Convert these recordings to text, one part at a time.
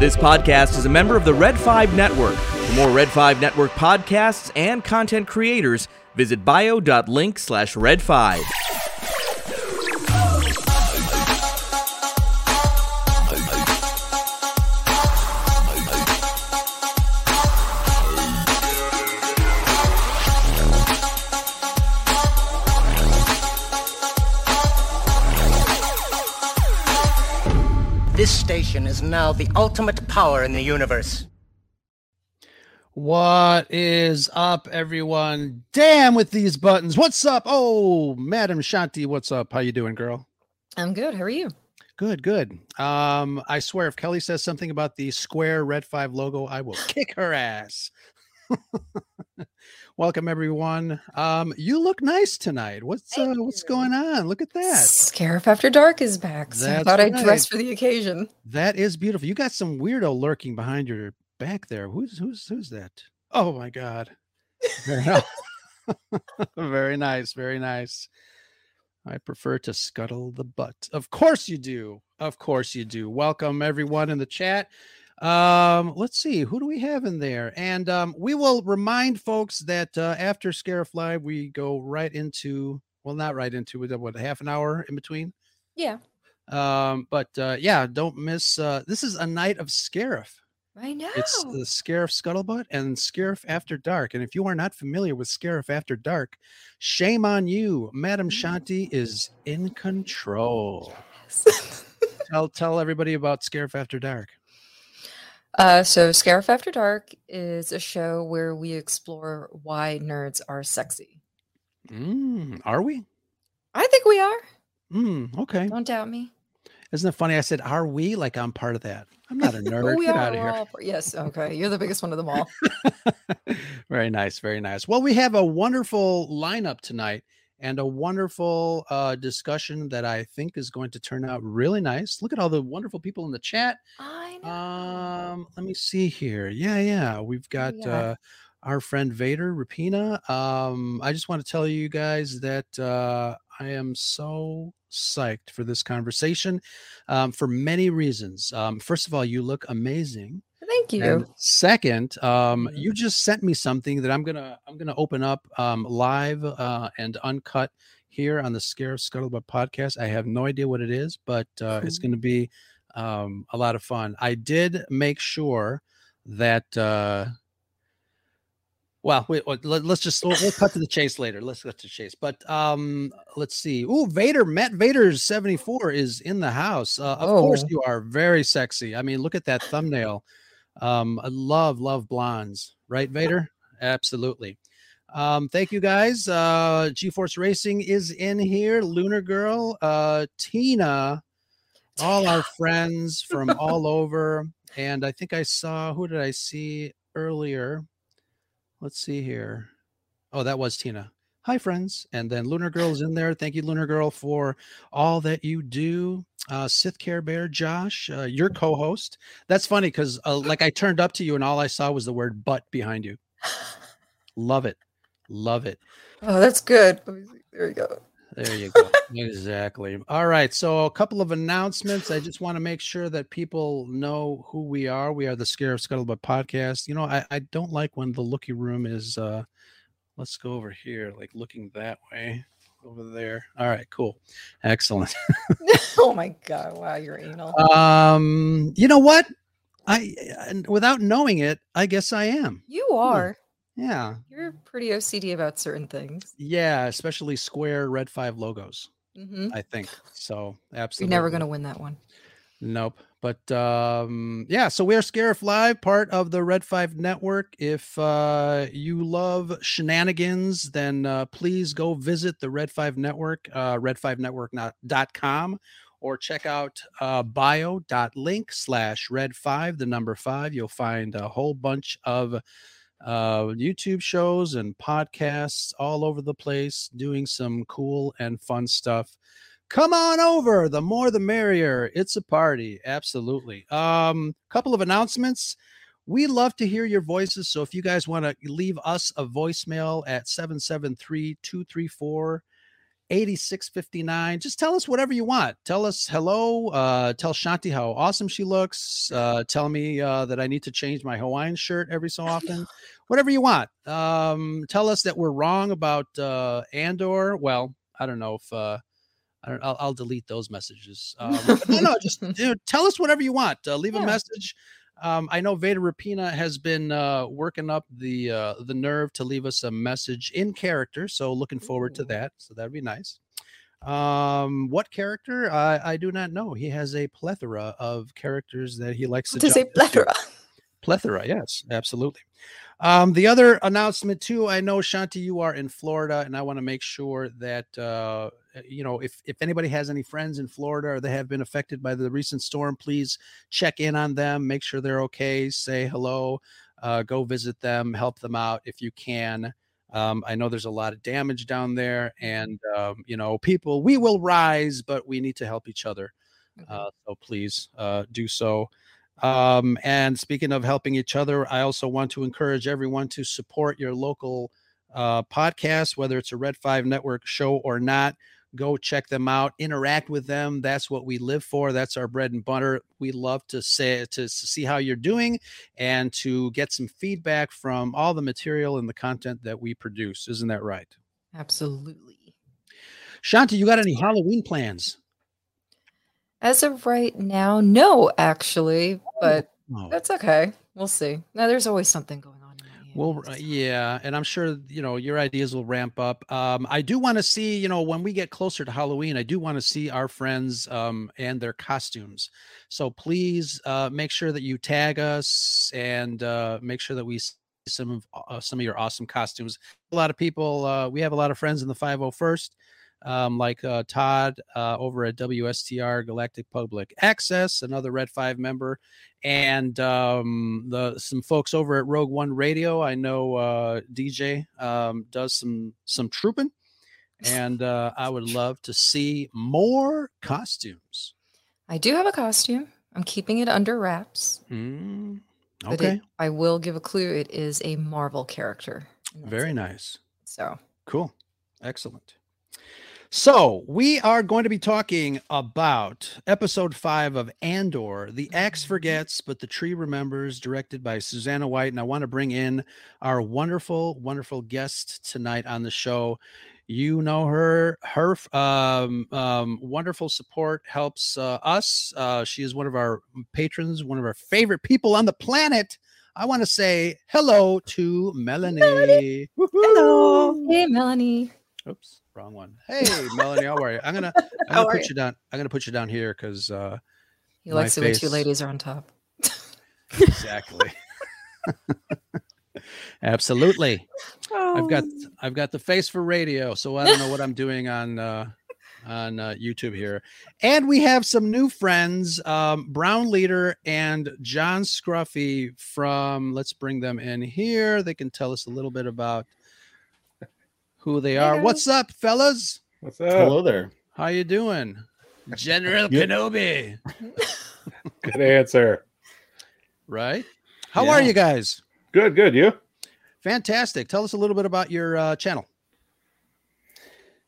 This podcast is a member of the Red 5 Network. For more Red 5 Network podcasts and content creators, visit bio.link slash red5. is now the ultimate power in the universe. What is up, everyone? Damn with these buttons. What's up? Oh, Madam Shanti, what's up? How you doing, girl? I'm good. How are you? Good, good. Um, I swear, if Kelly says something about the square red five logo, I will kick her ass. Welcome everyone. Um, you look nice tonight. What's uh, what's going on? Look at that. Scarif After Dark is back. So I That's thought I'd dress for the occasion. That is beautiful. You got some weirdo lurking behind your back there. Who's who's who's that? Oh my god. Very nice. Very nice. I prefer to scuttle the butt. Of course you do. Of course you do. Welcome everyone in the chat. Um, let's see who do we have in there, and um, we will remind folks that uh, after Scarif Live, we go right into well, not right into it. What a half an hour in between? Yeah, Um, but uh, yeah, don't miss. Uh, this is a night of Scarif. I know. It's the Scarif Scuttlebutt and Scarif After Dark. And if you are not familiar with Scarif After Dark, shame on you. Madam Shanti is in control. tell tell everybody about Scarif After Dark. Uh, so, Scarif After Dark is a show where we explore why nerds are sexy. Mm, are we? I think we are. Mm, okay. Don't doubt me. Isn't it funny? I said, "Are we?" Like I'm part of that. I'm not a nerd. we Get are. out of here. all yes. Okay. You're the biggest one of them all. very nice very nice well we have a wonderful lineup tonight and a wonderful uh, discussion that i think is going to turn out really nice. Look at all the wonderful people in the chat. I know. um let me see here. Yeah yeah we've got got? uh our friend vader rapina. Um i just want to tell you guys that uh i am so psyched for this conversation um for many reasons. Um first of all you look amazing Thank you. and second, um, Mhm. you just sent me something that I'm gonna I'm gonna open up um, live uh, and uncut here on the Scarif Scuttlebutt podcast. I have no idea what it is, but uh, it's going to be um, a lot of fun. I did make sure that. Uh, well, wait, let, us just we'll, we'll cut to the chase later. Let's cut to the chase. But um, let's see. Oh, Vader, Matt Vader's 74 is in the house. Uh, of course, Oh. you are very sexy. I mean, look at that thumbnail. Um, I love, love blondes, right, Vader? Absolutely. Um, thank you guys. Uh, GeForce Racing is in here. Lunar Girl, uh, Tina, all our friends from all over. And I think I saw who did I see earlier? Let's see here. Oh, that was Tina. Hi, friends. And then Lunar Girl is in there. Thank you, Lunar Girl, for all that you do. Uh, Sith Care Bear, Josh, uh, your co host. That's funny because, uh, like, I turned up to you and all I saw was the word butt behind you. Love it. Love it. Oh, that's good. Let me see. There we go. There you go. exactly. All right. So, a couple of announcements. I just want to make sure that people know who we are. We are the Scarif Scuttlebutt podcast. You know, I, I don't like when the looky room is, uh, let's go over here, like looking that way over there. All right. Cool. Excellent. oh my god! Wow, you're anal. Um, you know what? I, and without knowing it, I guess I am. you are. Yeah. You're pretty OCD about certain things. Yeah. Especially square red five logos, hmm I think. So, absolutely. You're never gonna win that one. Nope. But um yeah, so we're Scarif Live, part of the Red 5 network. If uh you love shenanigans, then uh please go visit the Red 5 network, uh red5network.com or check out uh bio.link slash red 5, the number 5. You'll find a whole bunch of uh YouTube shows and podcasts all over the place doing some cool and fun stuff come on over the more the merrier it's a party absolutely um couple of announcements we love to hear your voices so if you guys want to leave us a voicemail at 773-234 8659. Just tell us whatever you want. Tell us hello. Uh, tell Shanti how awesome she looks. Uh, tell me uh, that I need to change my Hawaiian shirt every so often. whatever you want. Um, tell us that we're wrong about uh, Andor. Well, I don't know if uh, I don't, I'll, I'll delete those messages. Um, no, no, just know, tell us whatever you want. Uh, leave Yeah. a message. Um, I know Vader Rapina has been uh, working up the uh, the nerve to leave us a message in character. So looking forward to that. So that'd be nice. Um, what character? I, I do not know. He has a plethora of characters that he likes to To say plethora. Plethora, yes, absolutely. Um, the other announcement too, I know Shanti, you are in Florida, and I want to make sure that uh, you know if if anybody has any friends in Florida or they have been affected by the recent storm, please check in on them, make sure they're okay, say hello, uh, go visit them, help them out if you can. Um, I know there's a lot of damage down there, and um, you know, people, we will rise, but we need to help each other. Uh, so please uh, do so. Um, and speaking of helping each other, I also want to encourage everyone to support your local uh, podcast, whether it's a Red 5 Network show or not. Go check them out, interact with them. That's what we live for. That's our bread and butter. We love to say to see how you're doing and to get some feedback from all the material and the content that we produce. Isn't that right? Absolutely. Shanti, you got any Halloween plans? As of right now, no, actually, but Oh. that's okay. We'll see. Now, there's always something going on. Well, uh, yeah, and I'm sure you know your ideas will ramp up. Um, I do want to see, you know, when we get closer to Halloween, I do want to see our friends um, and their costumes. So please uh, make sure that you tag us and uh, make sure that we see some of uh, some of your awesome costumes. A lot of people, uh, we have a lot of friends in the 501st. Um, like uh, Todd uh, over at WSTR Galactic Public Access, another Red Five member, and um, the some folks over at Rogue One Radio. I know uh, DJ um, does some some trooping, and uh, I would love to see more costumes. I do have a costume. I'm keeping it under wraps. Mm, okay, it- I will give a clue. It is a Marvel character. very it. nice. So, Cool. Excellent. So, we are going to be talking about episode five of Andor. The axe forgets, but the tree remembers, directed by Susanna White. And I want to bring in our wonderful, wonderful guest tonight on the show. You know her, her um, um, wonderful support helps uh, us. Uh, she is one of our patrons, one of our favorite people on the planet. I want to say hello to Melanie. Hello. hey, Melanie. Oops, wrong one. Hey, Melanie, how are you? I'm gonna, I'm gonna put you? you down. I'm gonna put you down here because uh, He likes it when two ladies are on top. exactly, absolutely. I've got, Oh. I've got the face for radio, so I don't know what I'm doing on uh, on uh, YouTube here. And we have some new friends, um, Brown Leader and John Scruffy from. Let's bring them in here. They can tell us a little bit about who they are. guys. What's up, fellas? What's up? Hello there. How you doing, General Good. Kenobi? Good answer. Right? How are you guys? Good, good. You? Fantastic. Tell us a little bit about your uh, channel.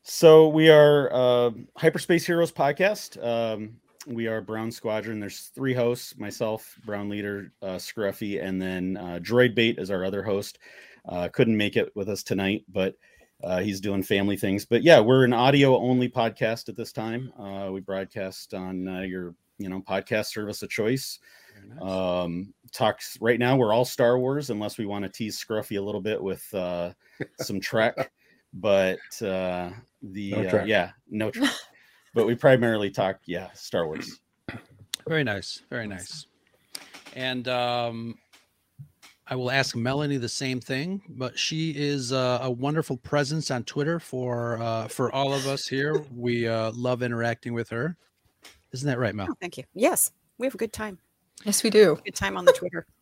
So we are uh, Hyperspace Heroes podcast. Um, we are Brown Squadron. There's three hosts: myself, Brown Leader, uh, Scruffy, and then uh, Droid Bait is our other host. Uh, couldn't make it with us tonight, but uh, he's doing family things. But yeah, we're an audio only podcast at this time. Uh, we broadcast on uh, your you know podcast service of choice. Um, talks right now. We're all Star Wars, unless we want to tease Scruffy a little bit with uh, some Trek. But uh, the No uh, yeah, no Trek. but we primarily talk yeah Star Wars. Very nice. Very nice. And um, I will ask Melanie the same thing, but she is uh, a wonderful presence on Twitter for uh, for all of us here. We uh, love interacting with her. Isn't that right, Mel? Oh, thank you. Yes, we have a good time. Yes, we do. Good time on the Twitter.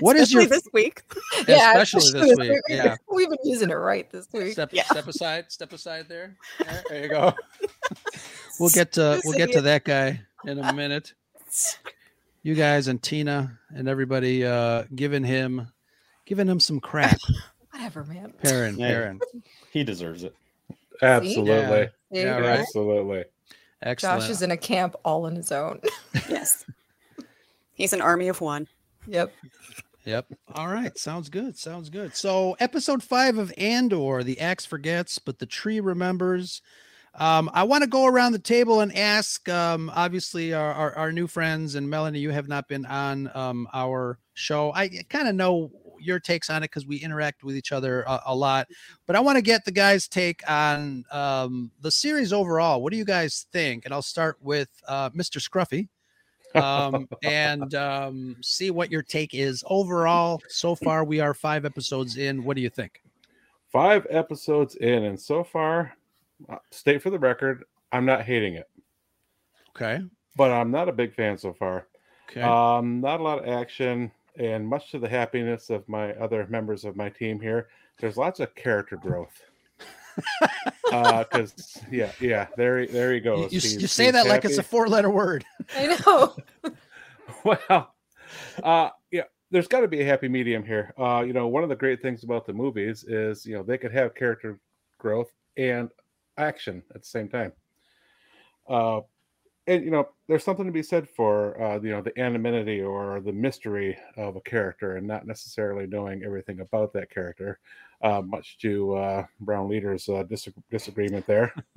What is Especially your this week? Yeah, especially this week? Yeah. We've been using it right this week. Step Yeah. step aside, step aside there. There, there you go. We'll get to we'll get to that guy in a minute. You guys and Tina and everybody uh giving him giving him some crap. Whatever, man. Perrin, Yeah. Perrin. He deserves it. Absolutely. Yeah. Yeah, right. Absolutely. Excellent. Josh is in a camp all on his own. Yes. He's an army of one. yep. Yep. All right. Sounds good. Sounds good. So, episode five of Andor, the axe forgets, but the tree remembers. Um, I want to go around the table and ask. Um, obviously, our, our, our new friends and Melanie, you have not been on um, our show. I kind of know your takes on it because we interact with each other a, a lot. But I want to get the guys' take on um, the series overall. What do you guys think? And I'll start with uh, Mr. Scruffy um, and um, see what your take is overall. So far, we are five episodes in. What do you think? Five episodes in, and so far, state for the record, I'm not hating it, Okay. but I'm not a big fan so far. Okay. Um, not a lot of action, and much to the happiness of my other members of my team here, there's lots of character growth. Because yeah, yeah, there, there he you, goes. you, He's- you say he's that like it's a four-letter word. I know. well, uh, yeah, there's got to be a happy medium here. Uh, you know, one of the great things about the movies is you know they could have character growth and action at the same time. Uh, and you know, there's something to be said for uh, you know the anonymity or the mystery of a character, and not necessarily knowing everything about that character. Uh, much to uh, Brown Leader's uh, dis- disagreement there.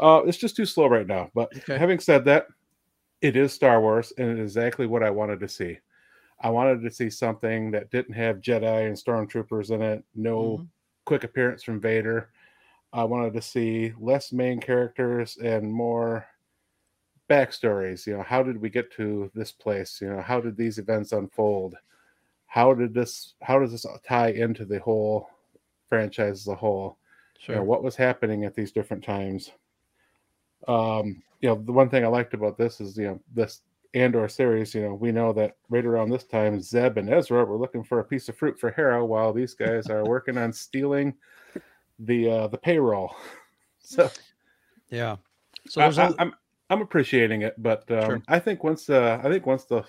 uh, it's just too slow right now. But Okay. having said that, it is Star Wars, and it is exactly what I wanted to see. I wanted to see something that didn't have Jedi and stormtroopers in it, no Mhm. quick appearance from Vader. I wanted to see less main characters and more backstories. You know, how did we get to this place? You know, how did these events unfold? How did this? How does this tie into the whole franchise as a whole? you know, what was happening at these different times. Um, you know, the one thing I liked about this is, you know, this Andor series, you know, we know that right around this time, Zeb and Ezra were looking for a piece of fruit for Hera while these guys are working on stealing the uh, the payroll. So Yeah. So I, there's a, am I'm appreciating it, but um, Sure. I think once uh, I think once the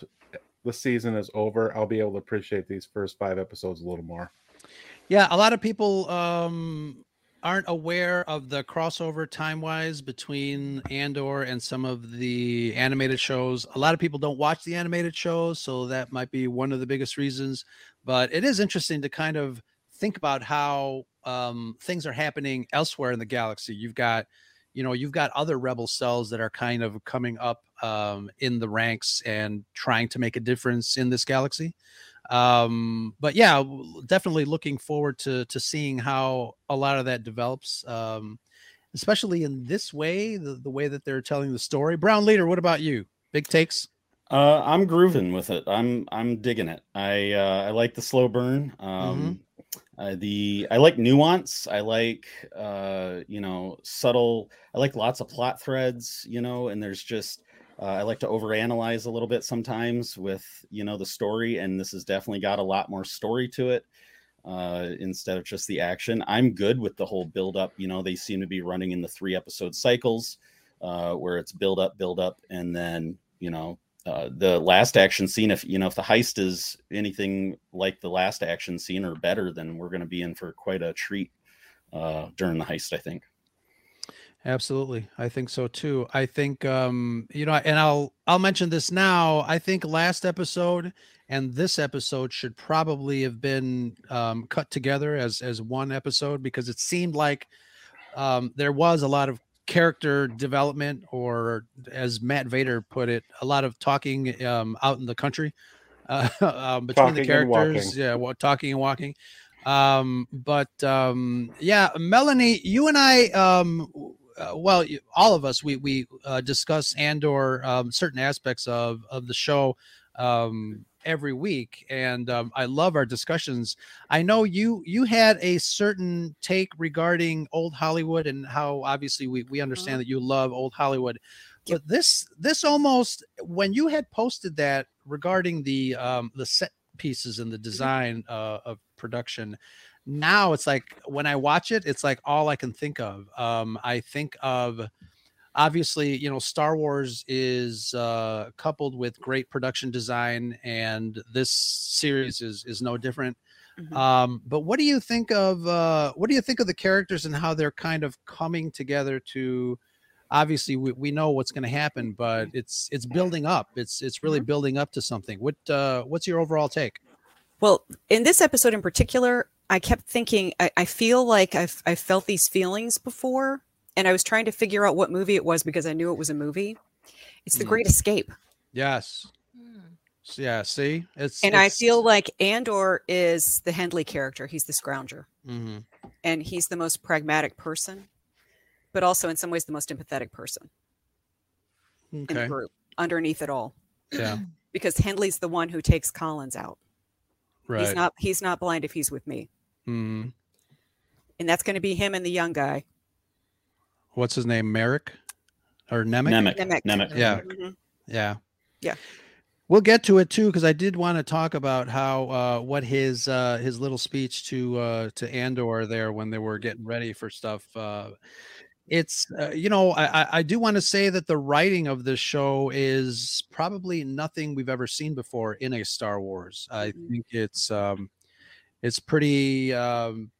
the season is over, I'll be able to appreciate these first five episodes a little more. Yeah, a lot of people um, aren't aware of the crossover time wise between Andor and some of the animated shows. A lot of people don't watch the animated shows, so that might be one of the biggest reasons. But it is interesting to kind of think about how um, things are happening elsewhere in the galaxy. You've got you know you've got other rebel cells that are kind of coming up um, in the ranks and trying to make a difference in this galaxy um but yeah definitely looking forward to to seeing how a lot of that develops um especially in this way the, the way that they're telling the story brown leader what about you big takes Uh, I'm grooving with it. I'm I'm digging it. I uh, I like the slow burn. Um, uh, the I like nuance. I like uh, you know subtle. I like lots of plot threads. You know, and there's just uh, I like to overanalyze a little bit sometimes with you know the story, and this has definitely got a lot more story to it uh, instead of just the action. I'm good with the whole build up. You know, they seem to be running in the three episode cycles uh, where it's build up, build up, and then you know uh, the last action scene. If you know if the heist is anything like the last action scene or better, then we're going to be in for quite a treat uh, during the heist. I think. absolutely i think so too i think um you know and i'll i'll mention this now i think last episode and this episode should probably have been um, cut together as as one episode because it seemed like um, there was a lot of character development, or as Matt Vader put it, a lot of talking um, out in the country uh, um, between the Talking and walking. characters. Yeah, talking and walking. Um, but um, yeah, Melanie, you and I, um, uh, well, all of us, we we uh, discuss Andor um, certain aspects of of the show um, every week, and um, I love our discussions. I know you you had a certain take regarding old Hollywood and how obviously we we understand that you love old Hollywood, but this this almost when you had posted that regarding the um, the set pieces and the design uh, of production. Now it's like when I watch it, it's like all I can think of. Um, I think of obviously you know star wars is uh coupled with great production design and this series is is no different Mhm. Um, but what do you think of uh, what do you think of the characters and how they're kind of coming together to? Obviously, we, we know what's going to happen, but it's it's building up. It's it's really building up to something. What uh, what's your overall take? Well, in this episode in particular, I kept thinking, I, I feel like I've, I felt these feelings before, and I was trying to figure out what movie it was because I knew it was a movie. It's The Mm. Great Escape. Yes. S- Yeah. See, it's And I feel like Andor is the Hendley character. He's the scrounger, Mhm. and he's the most pragmatic person, but also in some ways the most empathetic person in the group underneath it all. Yeah. Because Hendley's the one who takes Collins out. Right. He's not he's not blind if he's with me. Mhm. And that's going to be him and the young guy. What's his name? Merrick or Nemik? Nemik. Nemik. Nemik. Yeah. Mhm. Yeah. Yeah. We'll get to it too because I did want to talk about how uh, what his uh, his little speech to uh, to Andor there when they were getting ready for stuff. Uh, it's uh, you know I, I- I do want to say that the writing of this show is probably nothing we've ever seen before in a Star Wars. I Mhm. think it's um, it's pretty um,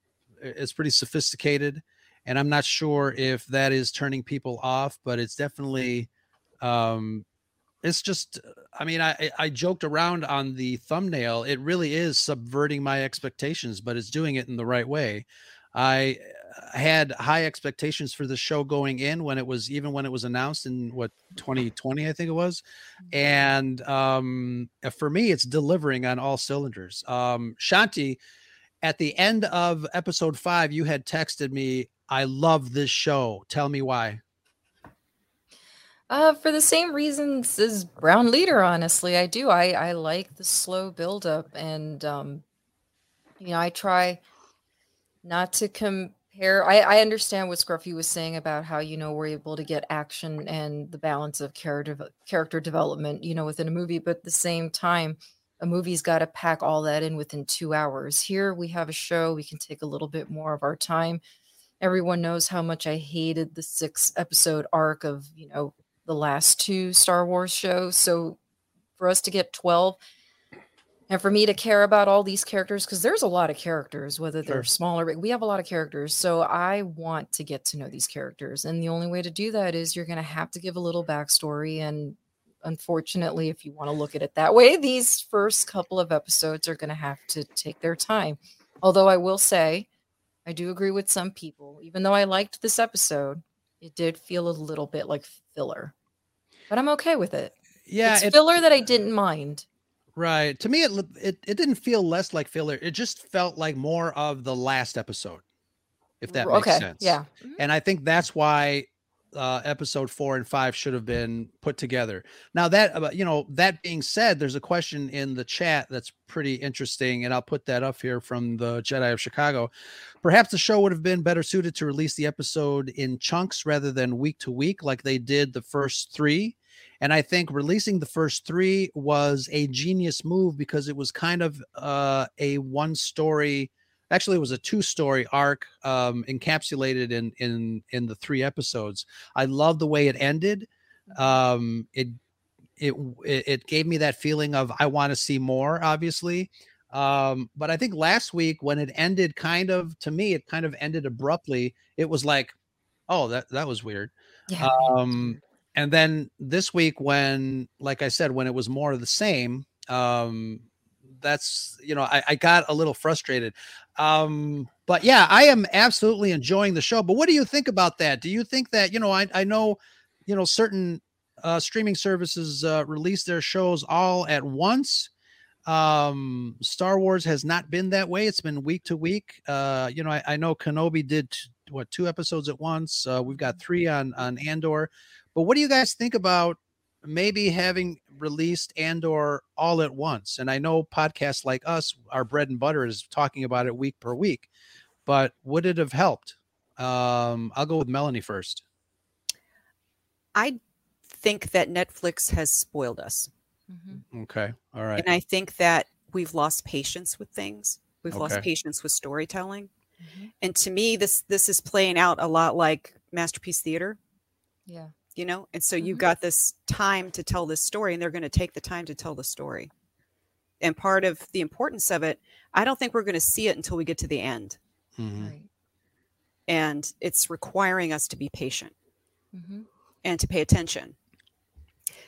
it's pretty sophisticated, and I'm not sure if that is turning people off, but it's definitely um it's just i mean I, I joked around on the thumbnail it really is subverting my expectations but it's doing it in the right way. I uh, had high expectations for the show going in when it was even when it was announced in what 2020 i think it was and um uh, for me it's delivering on all cylinders. Um shanti at the end of episode five you had texted me i love this show tell me why Uh, for the same reasons as Brown Leader, honestly, I do. I I like the slow buildup, and um, you know, I try not to compare. I I understand what Scruffy was saying about how you know we're able to get action and the balance of character character development, you know, within a movie, but at the same time, a movie's got to pack all that in within two hours. Here we have a show; we can take a little bit more of our time. Everyone knows how much I hated the six episode arc of you know the last two Star Wars shows. So for us to get 12 and for me to care about all these characters, because there's a lot of characters, whether they're Sure. small or big, we have a lot of characters. So I want to get to know these characters. And the only way to do that is you're going to have to give a little backstory. And unfortunately, if you want to look at it that way, these first couple of episodes are going to have to take their time. Although I will say, I do agree with some people, even though I liked this episode, it did feel a little bit like filler but I'm okay with it. yeah it's it- filler that I didn't mind. Right. To me, it, it it didn't feel less like filler. It just felt like more of the last episode, if that R- makes okay, sense. yeah. And I think that's why uh, episode four and five should have been put together. Now that uh, you know, that being said, there's a question in the chat that's pretty interesting, and I'll put that up here from the Jedi of Chicago. Perhaps the show would have been better suited to release the episode in chunks rather than week to week, like they did the first three. And I think releasing the first three was a genius move because it was kind of uh, a one story. Actually, it was a two story arc um, encapsulated in in in the three episodes. I love the way it ended. Um, it it it it gave me that feeling of I want to see more. Obviously, um, but I think last week when it ended, kind of to me, it kind of ended abruptly. It was like, oh, that that was weird. Yeah. Um, and then this week, when, like I said, when it was more of the same, um, that's you know, I, I got a little frustrated. Um, but yeah, I am absolutely enjoying the show. But what do you think about that? Do you think that you know, I I know, you know, certain uh, streaming services uh, release their shows all at once. Um, Star Wars has not been that way. It's been week to week. Uh, you know, I, I know Kenobi did t- what two episodes at once. Uh, we've got three on on Andor. But what do you guys think about maybe having released Andor all at once? And I know podcasts like us, our bread and butter is talking about it week per week. But would it have helped? Um, I'll go with Melanie first. I think that Netflix has spoiled us. Mhm. Okay. All right. And I think that we've lost patience with things. We've lost patience with storytelling. Mhm. And to me, this this is playing out a lot like Masterpiece Theater, Yeah. You know? And so you've Mhm. got this time to tell this story, and they're going to take the time to tell the story. and part of the importance of it, I don't think we're going to see it until we get to the end. Mhm. Right. And it's requiring us to be patient Mhm. and to pay attention.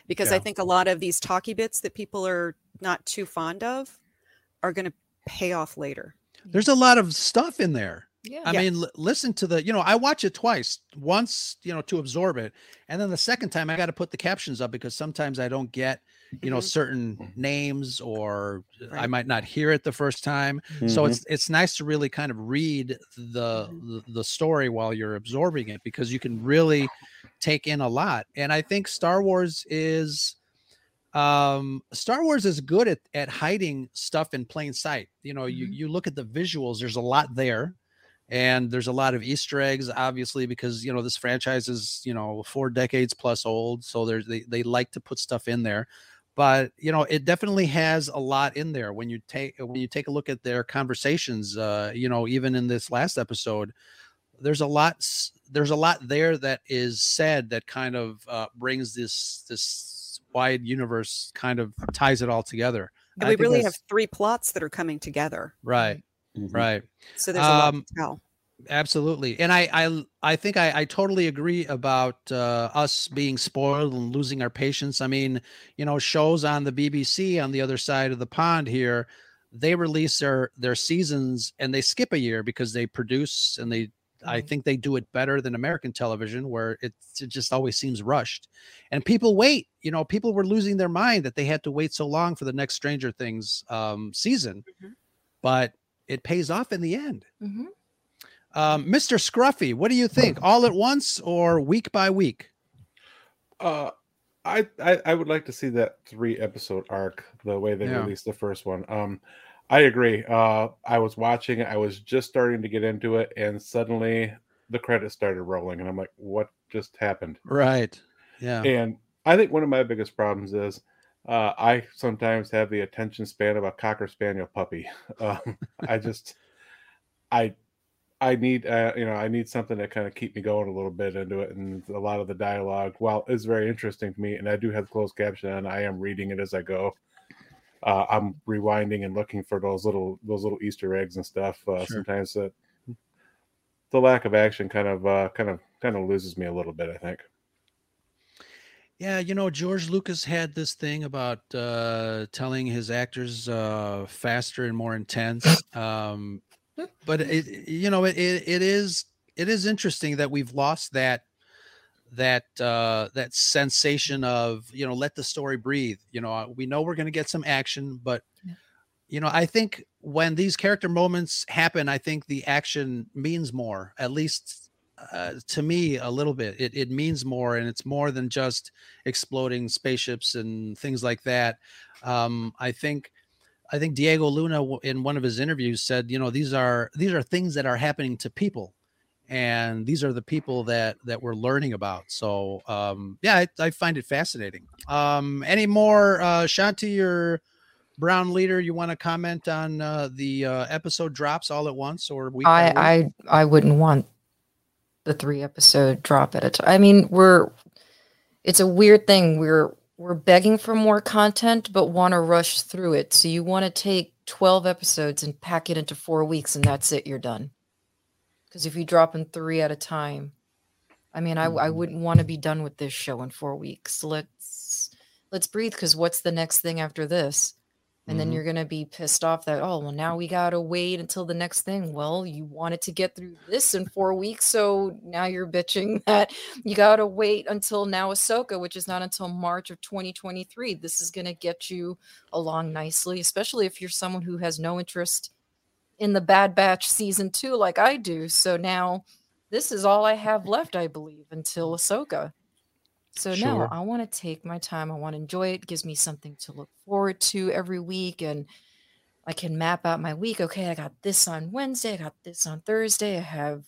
Because I think a lot of these talky bits that people are not too fond of are going to pay off later. There's a lot of stuff in there. Yeah. I Yeah. mean, l- listen to the, you know, I watch it twice. Once, you know, to absorb it, and then the second time I got to put the captions up because sometimes I don't get, you know, Mhm. certain names or I might not hear it the first time. So Mhm. it's it's nice to really kind of read the, Mm-hmm. the the story while you're absorbing it because you can really take in a lot. And I think Star Wars is um Star Wars is good at at hiding stuff in plain sight. You know, you Mhm. you look at the visuals, there's a lot there. And there's a lot of Easter eggs, obviously, because you know this franchise is you know four decades plus old, so there's they they like to put stuff in there, but you know it definitely has a lot in there when you take when you take a look at their conversations. Uh, you know, even in this last episode, there's a lot there's a lot there that is said that kind of uh, brings this this wide universe kind of ties it all together. And we really have three plots that are coming together. right, Mhm. right. So there's a lot Um, to tell. absolutely and i i i think i i totally agree about uh us being spoiled and losing our patience i mean you know shows on the bbc on the other side of the pond here they release their their seasons and they skip a year because they produce and they I think they do it better than American television, where it, it just always seems rushed. And people wait. You know, people were losing their mind that they had to wait so long for the next Stranger Things um, season, Mhm. but it pays off in the end. Mhm. Um, Mr. Scruffy, what do you think? All at once or week by week? Uh, I, I I would like to see that three episode arc the way they Yeah. released the first one. Um, I agree. Uh, I was watching. I was just starting to get into it, and suddenly the credits started rolling, and I'm like, "What just happened?" Right. Yeah. And I think one of my biggest problems is uh, I sometimes have the attention span of a cocker spaniel puppy. Um, I just, I, I need, uh, you know, I need something to kind of keep me going a little bit into it. And a lot of the dialogue, while is very interesting to me, and I do have closed caption on, I am reading it as I go. Uh, I'm rewinding and looking for those little those little Easter eggs and stuff. Uh, Sure. Sometimes that the lack of action kind of uh, kind of kind of loses me a little bit. I think. Yeah, you know, George Lucas had this thing about uh, telling his actors uh, faster and more intense. Um, but it, you know, it, it it is it is interesting that we've lost that that uh, that sensation of you know let the story breathe. You know, uh, we know we're going to get some action, but Yeah. you know, I think when these character moments happen, I think the action means more. At least uh, to me a little bit. It, it means more and it's more than just exploding spaceships and things like that. Um, i think i think diego luna in one of his interviews said you know these are these are things that are happening to people and these are the people that that we're learning about. So um, yeah I, I find it fascinating. Um, any more uh, shanti or brown leader you want to comment on uh, the uh, episode drops all at once or we? I, I I wouldn't want the three episode drop at a time. I mean, we're it's a weird thing. We're we're begging for more content, but want to rush through it. So you want to take twelve episodes and pack it into four weeks, and that's it. You're done. Because if you drop in three at a time, I mean, I I Mhm. wouldn't want to be done with this show in four weeks. Let's let's breathe. Because what's the next thing after this? And then Mhm. you're going to be pissed off that oh well now we got to wait until the next thing. Well you wanted to get through this in four weeks so now you're bitching that you got to wait until now ahsoka which is not until march of 2023 this is going to get you along nicely especially if you're someone who has no interest in the bad batch season two like i do. So now this is all i have left i believe until ahsoka so Sure. no, I want to take my time. I want to enjoy it. it. Gives me something to look forward to every week, and I can map out my week. Okay, I got this on Wednesday. I got this on Thursday. I have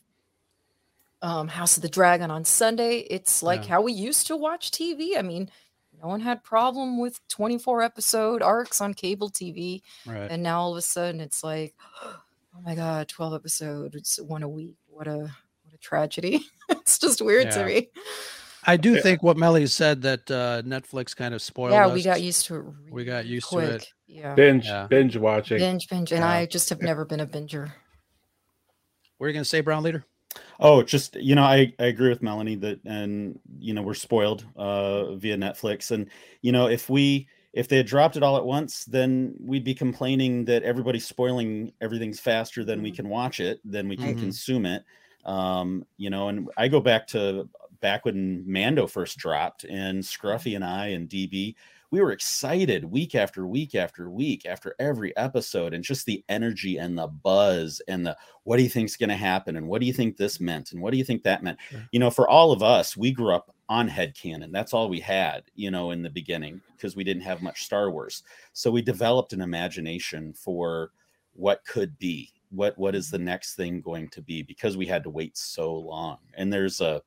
um, House of the Dragon on Sunday. It's like Yeah. how we used to watch TV. I mean, no one had problem with 24 episode arcs on cable TV, right and now all of a sudden it's like, oh my god, 12 episodes, one a week. What a what a tragedy. it's just weird to me. I do think what Melly said that uh, Netflix kind of spoiled yeah, us. we got used to it. We got really used to it. Yeah. binge Yeah. binge watching. Binge, binge, and Yeah. I just have never been a binger. What are you going to say, Brown Leader? Oh, just you know, I, I agree with Melanie that, and you know, we're spoiled uh, via Netflix, and you know, if we if they had dropped it all at once, then we'd be complaining that everybody's spoiling everything's faster than we can watch it, than we can Mhm. consume it. Um, you know, and I go back to back when Mando first dropped, and Scruffy and I and DB, we were excited week after week after week after every episode, and just the energy and the buzz and the what do you think's going to happen, and what do you think this meant, and what do you think that meant. You know, for all of us, we grew up on headcanon. That's all we had, you know, in the beginning because we didn't have much Star Wars. So we developed an imagination for what could be, what what is the next thing going to be because we had to wait so long. And there's a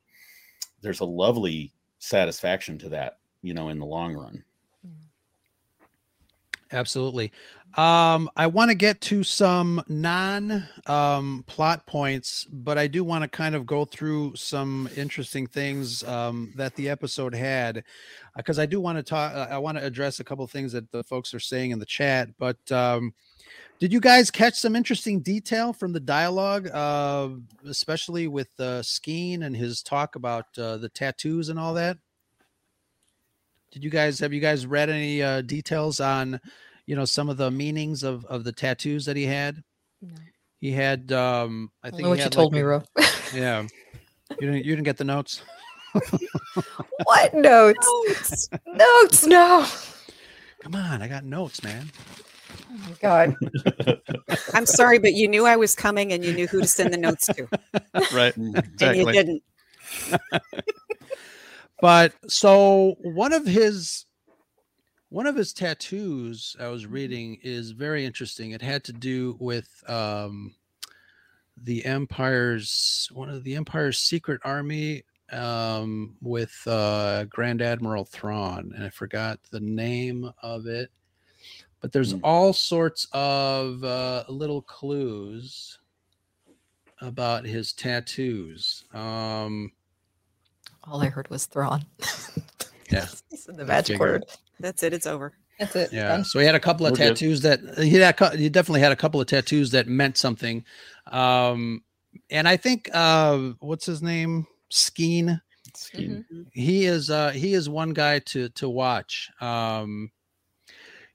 there's a lovely satisfaction to that, you know, in the long run. Absolutely. Um, I want to get to some non um, plot points, but I do want to kind of go through some interesting things um, that the episode had, because I do want to talk. uh, I want to address a couple things that the folks are saying in the chat. But um, did you guys catch some interesting detail from the dialogue, uh, especially with uh, Skeen and his talk about uh, the tattoos and all that? Did you guys have you guys read any uh, details on, you know, some of the meanings of of the tattoos that he had? No. He had, um, I I think know what you told like me, Ro. Yeah, you didn't you didn't get the notes. what notes? notes? No. Come on, I got notes, man. Oh my god. I'm sorry, but you knew I was coming and you knew who to send the notes to. Right, And you didn't. But so one of his one of his tattoos I was reading is very interesting. It had to do with um the Empire's one of the Empire's secret army um with uh Grand Admiral Thrawn and I forgot the name of it. But there's Hmm. all sorts of uh little clues about his tattoos. Um All I heard was Thrawn. Yeah. It's the magic word. That's it. It's over. That's it. Yeah. Done. So he had a couple of We're good. tattoos that he had. He definitely had a couple of tattoos that meant something. Um, and I think uh, what's his name? Skeen. Mhm. He is. Uh, he is one guy to to watch. Um,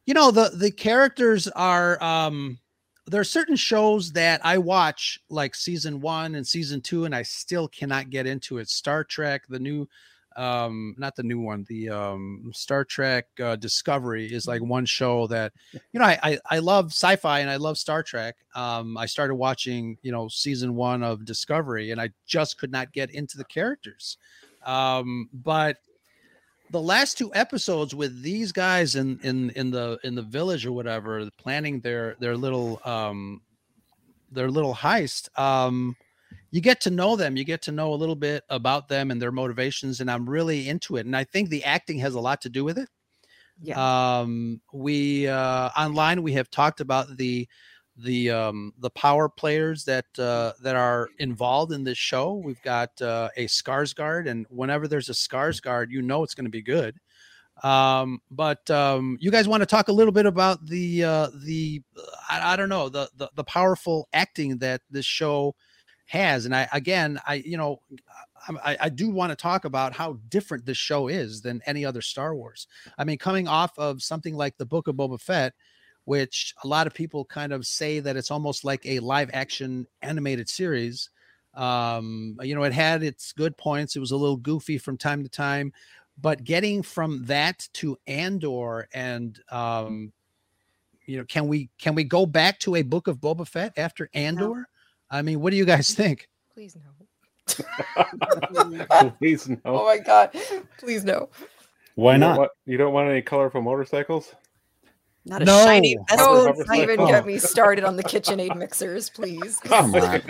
you know the the characters are. Um, there are certain shows that I watch, like season one and season two, and I still cannot get into it. Star Trek, the new um not the new one the um star trek uh, discovery is like one show that you know I, I i love sci-fi and i love star trek um i started watching you know season one of discovery and i just could not get into the characters um but the last two episodes with these guys in in in the in the village or whatever planning their their little um their little heist um you get to know them. You get to know a little bit about them and their motivations and i'm really into it. And i think the acting has a lot to do with it. Yeah. um we uh online we have talked about the the um the power players that uh that are involved in this show. We've got uh a Skarsgård and whenever there's a Skarsgård you know it's going to be good. Um but um you guys want to talk a little bit about the uh the I, I don't know the, the the powerful acting that this show has? And i again i you know I, I do want to talk about how different this show is than any other Star Wars. I mean, coming off of something like the Book of Boba Fett, which a lot of people kind of say that it's almost like a live action animated series. Um, you know, it had its good points. It was a little goofy from time to time, but getting from that to Andor and um, you know, can we can we go back to a Book of Boba Fett after Andor? I mean, what do you guys think? Please no. Please no. Oh my god. Please no. Why You don't not? want- you don't want any colorful motorcycles? Not a No. shiny Oh, Vespa. Don't Robert even Smith. get me started on the KitchenAid mixers, please. Come on.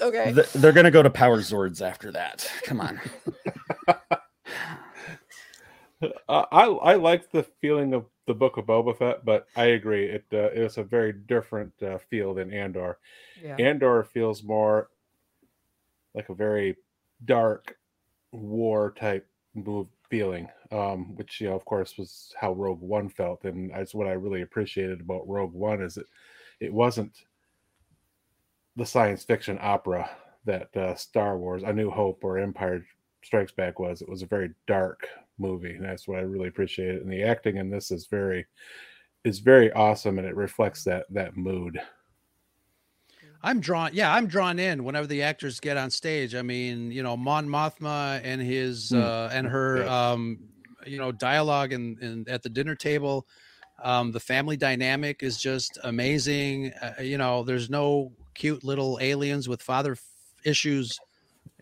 Okay. Th- They're going to go to Power Zords after that. Come on. Uh, I I liked the feeling of the Book of Boba Fett, but I agree it uh, it was a very different uh, feel than Andor. Yeah. Andor feels more like a very dark war type move feeling, um, which you know, of course, was how Rogue One felt, and that's what I really appreciated about Rogue One is that it wasn't the science fiction opera that uh, Star Wars, A New Hope, or Empire Strikes Back was. It was a very dark movie, and that's what I really appreciated. And the acting in this is very is very awesome, and it reflects that that mood. I'm drawn. Yeah, I'm drawn in whenever the actors get on stage. I mean, you know, Mon Mothma and his Mm. uh, and her, Yes. um, you know, dialogue and and at the dinner table. Um, the family dynamic is just amazing. Uh, you know, there's no cute little aliens with father f- issues.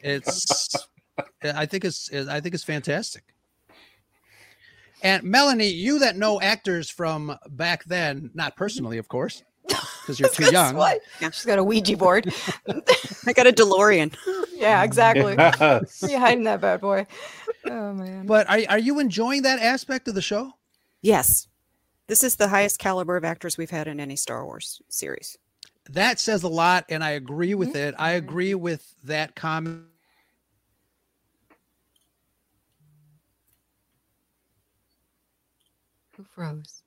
It's, I think it's, I think it's fantastic. And Melanie, you that know actors from back then, not personally, of course, because you're too young. why Yeah. She's got a Ouija board. I got a DeLorean. yeah, exactly. Yes. Behind that bad boy. Oh man. But are, are you enjoying that aspect of the show? Yes. This is the highest caliber of actors we've had in any Star Wars series. That says a lot, and I agree with mm-hmm. it. I agree with that comment. Who froze?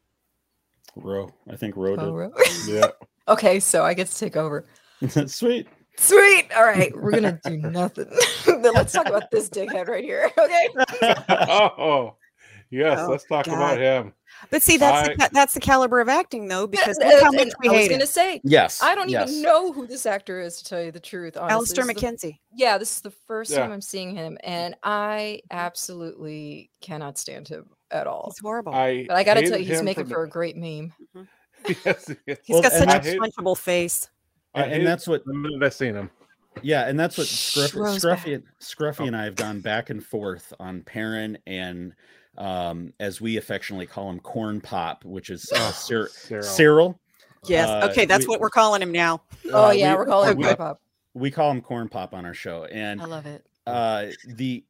Ro, I think Row Oh, did. Ro- yeah. okay, so I get to take over. Sweet. Sweet. All right, we're gonna do nothing. then let's talk about this dickhead right here. Okay. oh, yes. Oh, let's talk God. about him. But see, that's I- the, that's the caliber of acting, though, because Yeah, look how much we I was gonna say yes. I don't yes. even know who this actor is to tell you the truth. Honestly. Alastair This is the- Mackenzie. yeah, this is the first Yeah. time I'm seeing him, and I absolutely cannot stand him at all. He's horrible. I But I got to tell you, he's making from for a great meme. the- yes, yes. He's Well, got such I a hate- punchable face. I and that's what the minute I seen him. Yeah, and that's what Scruffy, Scruffy, and- Scruffy Oh. and I have gone back and forth on Perrin and, um, as we affectionately call him, Corn Pop, which is uh, Oh, Cyr- Syril. Syril. Yes. Uh, okay, that's we- what we're calling him now. Oh Uh, yeah, we- we, are calling him we, Pop Pop. we call him Corn Pop on our show, and I love it. uh, the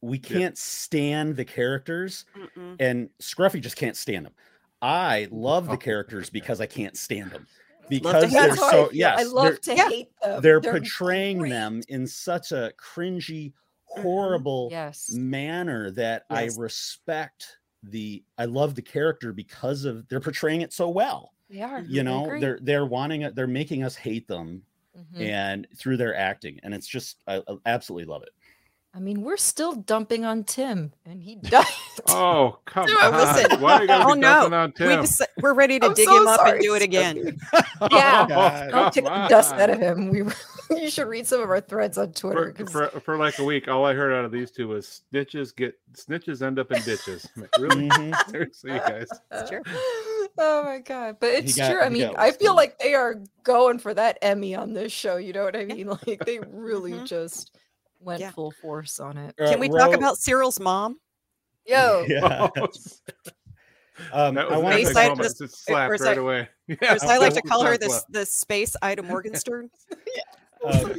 we can't stand the characters, Mm-mm. and Scruffy just can't stand them. I love Oh. the characters because I can't stand them because they're That's I so feel. yes I love to hate them. they're, They're portraying great. them in such a cringy, horrible Yes. manner that Yes. I respect the I love the character because of they're portraying it so well. They are. You know, they're they're wanting it, they're making us hate them Mhm. and through their acting. And it's just I, I absolutely love it. I mean, we're still dumping on Tim, and he died. Oh, come Dude, on. listen. Why are you going to Oh, be no. dumping on Tim? We just, we're ready to I'm dig so him up and do it again. yeah. God. Don't take the dust out of him. We you should read some of our threads on Twitter. for, 'cause- for, for like a week, all I heard out of these two was snitches get snitches end up in ditches. I'm like, really? Mhm. Seriously, you guys. That's true. Oh my god! But it's got- true. I mean, I feel like they are going for that Emmy on this show. You know what I mean? Like they really Mhm. just went Yeah. full force on it. Uh, Can we talk about Syril's mom? Yo, Yeah. Um, that I want an Space epic Side- moment. the- Just slapped right that- away. Yeah, as I like to call her, this the, space Ida Morgenstern. Um,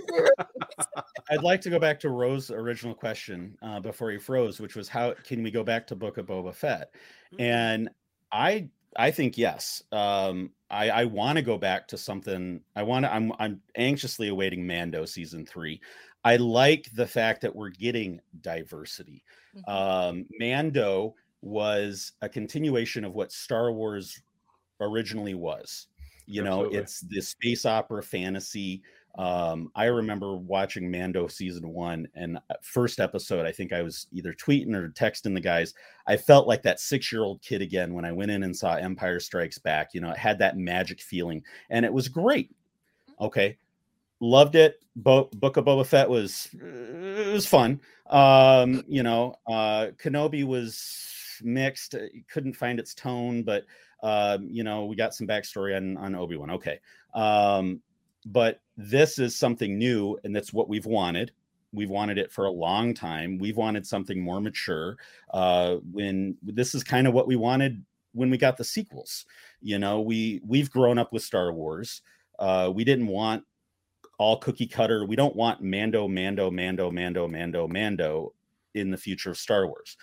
I'd like to go back to Rose's original question uh, before he froze, which was how can we go back to Book of Boba Fett? And I I think yes. Um, I, I want to go back to something. I want to. I'm I'm anxiously awaiting Mando season three. I like the fact that we're getting diversity. Mhm. Um, Mando was a continuation of what Star Wars originally was. You know, it's the space opera fantasy. Um, I remember watching Mando season one and uh, first episode. I think I was either tweeting or texting the guys. I felt like that six year old kid again when I went in and saw Empire Strikes Back. You know, it had that magic feeling and it was great. Okay. Loved it. Bo- Book of Boba Fett was it was fun. Um, you know, uh Kenobi was mixed. Couldn't find its tone, but um, you know, we got some backstory on on Obi-Wan. Okay. Um, but this is something new, and that's what we've wanted. We've wanted it for a long time. We've wanted something more mature. Uh, when this is kind of what we wanted when we got the sequels. You know, we we've grown up with Star Wars. Uh, we didn't want all cookie cutter. We don't want Mando, Mando, Mando, Mando, Mando, Mando in the future of Star Wars.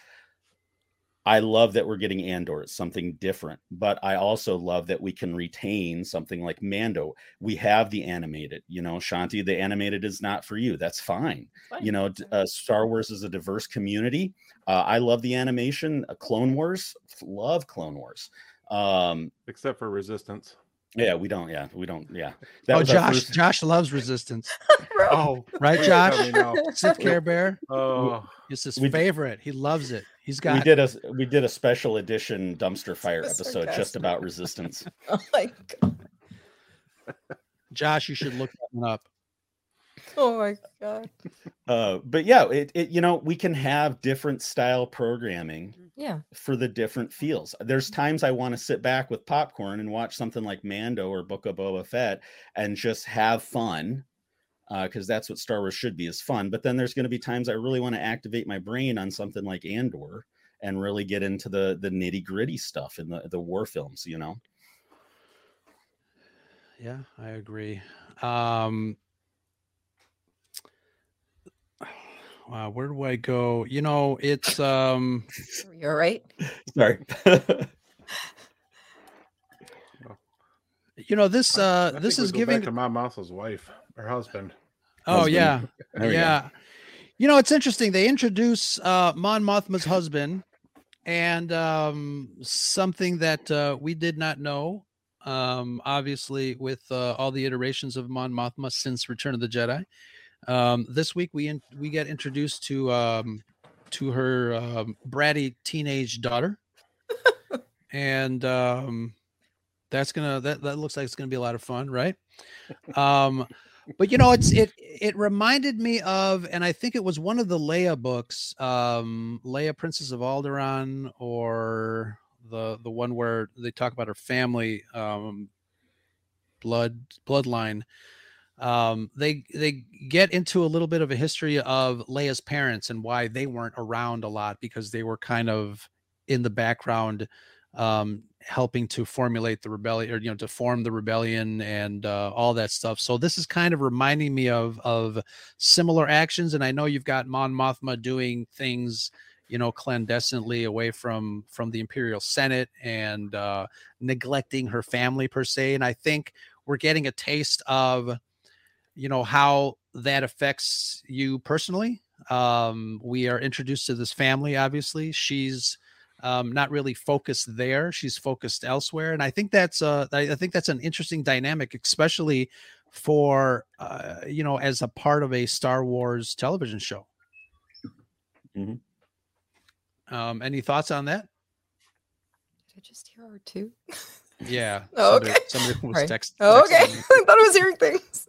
I love that we're getting Andor. It's something different, but I also love that we can retain something like Mando. We have the animated, you know, Shanti, the animated is not for you. That's fine. Fine. You know, uh, Star Wars is a diverse community. Uh, I love the animation. Uh, Clone Wars, love Clone Wars. Um, Except for Resistance. Yeah, we don't. Yeah, we don't. Yeah. oh, was Josh, first- Josh loves resistance, Oh, right, Josh? Sith Care Bear, Oh, it's his We- favorite. He loves it. He's got. We did a we did a special edition dumpster fire So episode just about resistance. Oh my god. Josh, you should look that one up. Oh my god. Uh, but yeah, it, it you know we can have different style programming Yeah. for the different feels. There's times I want to sit back with popcorn and watch something like Mando or Book of Boba Fett and just have fun because that's what Star Wars should be is fun. But then there's going to be times I really want to activate my brain on something like Andor and really get into the the nitty gritty stuff in the the war films. You know, Yeah, I agree. Um, wow, where do I go? You know, it's um, You're right. sorry. you know, this I- I uh, think this we is go giving. back to Mon Mothma's wife or husband. Oh husband. yeah, There go. yeah. You know, it's interesting. They introduce uh, Mon Mothma's husband, and um, something that uh, we did not know. Um, obviously, with uh, all the iterations of Mon Mothma since Return of the Jedi, um, this week we in, we get introduced to um, to her um, bratty teenage daughter, and um, that's gonna that that looks like it's gonna be a lot of fun, right? Um, but you know it's it it reminded me of and i think it was one of the leia books um leia princess of alderaan or the the one where they talk about her family um blood bloodline um they they get into a little bit of a history of leia's parents and why they weren't around a lot because they were kind of in the background um helping to formulate the rebellion or you know to form the rebellion and uh, all that stuff. So this is kind of reminding me of of similar actions and i know you've got mon mothma doing things you know clandestinely away from from the imperial senate and uh neglecting her family per se and i think we're getting a taste of you know how that affects you personally um we are introduced to this family obviously she's um, not really focused there. She's focused elsewhere, and I think that's uh, I, I think that's an interesting dynamic, especially for uh, you know as a part of a Star Wars television show. Mhm. Um, any thoughts on that? Did I just hear her too? Yeah. Oh, somebody, okay. somebody was Right. text. Oh, okay. I thought I was hearing things.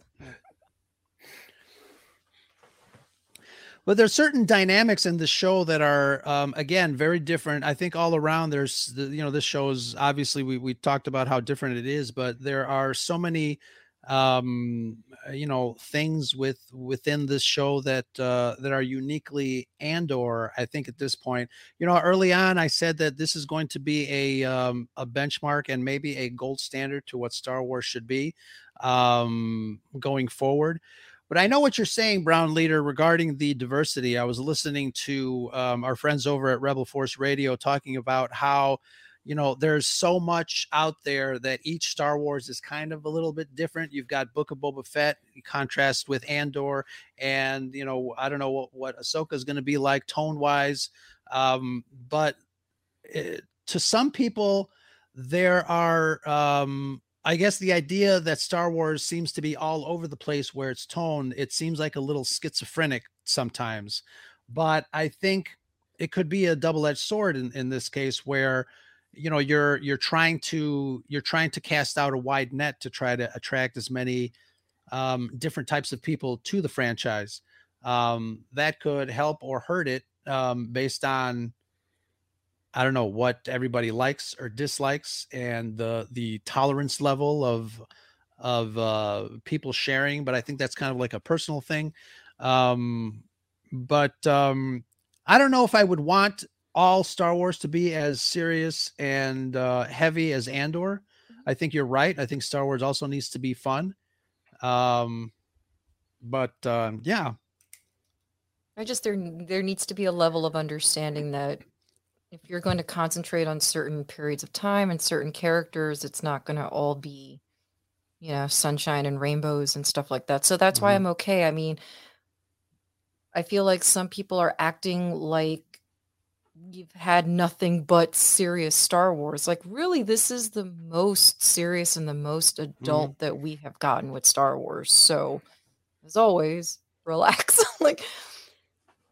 But there's certain dynamics in the show that are um, again very different. I think all around there's the, you know this show is obviously we, we talked about how different it is but there are so many um uh, you know things with within this show that uh that are uniquely andor i think at this point. You know early on i said that this is going to be a um a benchmark and maybe a gold standard to what star wars should be um going forward but I know what you're saying, Brown Leader, regarding the diversity. I was listening to um, our friends over at Rebel Force Radio talking about how, you know, there's so much out there that each Star Wars is kind of a little bit different. You've got Book of Boba Fett, in contrast with Andor, and you know, I don't know what what Ahsoka is going to be like tone wise, um, but it, to some people, there are um, I guess the idea that Star Wars seems to be all over the place where it's tone, it seems like a little schizophrenic sometimes. But I think it could be a double-edged sword in, in this case where you know you're you're trying to you're trying to cast out a wide net to try to attract as many um, different types of people to the franchise. Um, that could help or hurt it um, based on I don't know what everybody likes or dislikes and the the tolerance level of of uh people sharing, but I think that's kind of like a personal thing. Um but um I don't know if I would want all Star Wars to be as serious and uh heavy as Andor. I think you're right. I think Star Wars also needs to be fun. Um but um yeah, I just there there needs to be a level of understanding that if you're going to concentrate on certain periods of time and certain characters, it's not going to all be, you know, sunshine and rainbows and stuff like that. So that's why Mhm. I'm okay. I mean, I feel like some people are acting like you've had nothing but serious Star Wars. Like, really, this is the most serious and the most adult that we have gotten with Star Wars. So, as always, relax. like,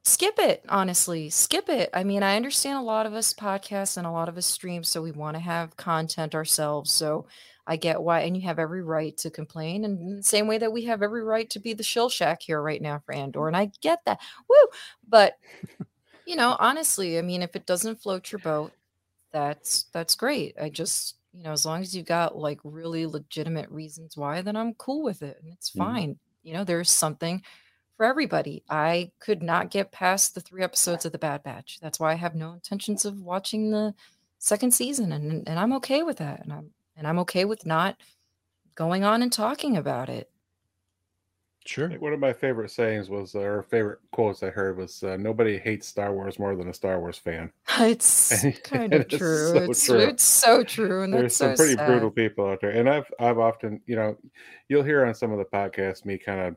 skip it, honestly. Skip it. I mean, I understand a lot of us podcasts and a lot of us stream, so we want to have content ourselves. So, I get why, and you have every right to complain, and same way that we have every right to be the shill shack here right now for Andor, and I get that. Woo! But you know, honestly, I mean, if it doesn't float your boat, that's that's great. I just, you know, as long as you've got like really legitimate reasons why, then I'm cool with it, and it's Mhm. fine. You know, there's something for everybody. I could not get past the three episodes of the Bad Batch. That's why I have no intentions of watching the second season, and and I'm okay with that, and I'm and I'm okay with not going on and talking about it. Sure. One of my favorite sayings was, or favorite quotes I heard was, uh, "Nobody hates Star Wars more than a Star Wars fan." It's kind of it is true. so it's true. it's so true, and There's that's some so pretty sad. brutal people out there, and I've I've often, you know, you'll hear on some of the podcasts me kind of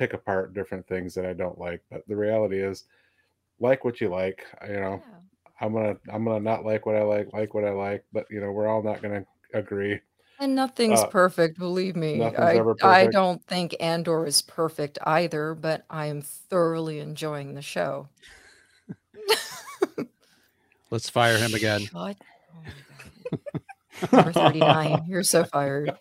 pick apart different things that I don't like, but the reality is, like what you like. You know, Yeah. I'm gonna I'm gonna not like what I like, like what I like, but you know, we're all not gonna agree. And nothing's Uh, perfect, believe me. I ever I don't think Andor is perfect either, but I am thoroughly enjoying the show. Let's fire him again. Shut. Oh my god. Number 39. You're so fired.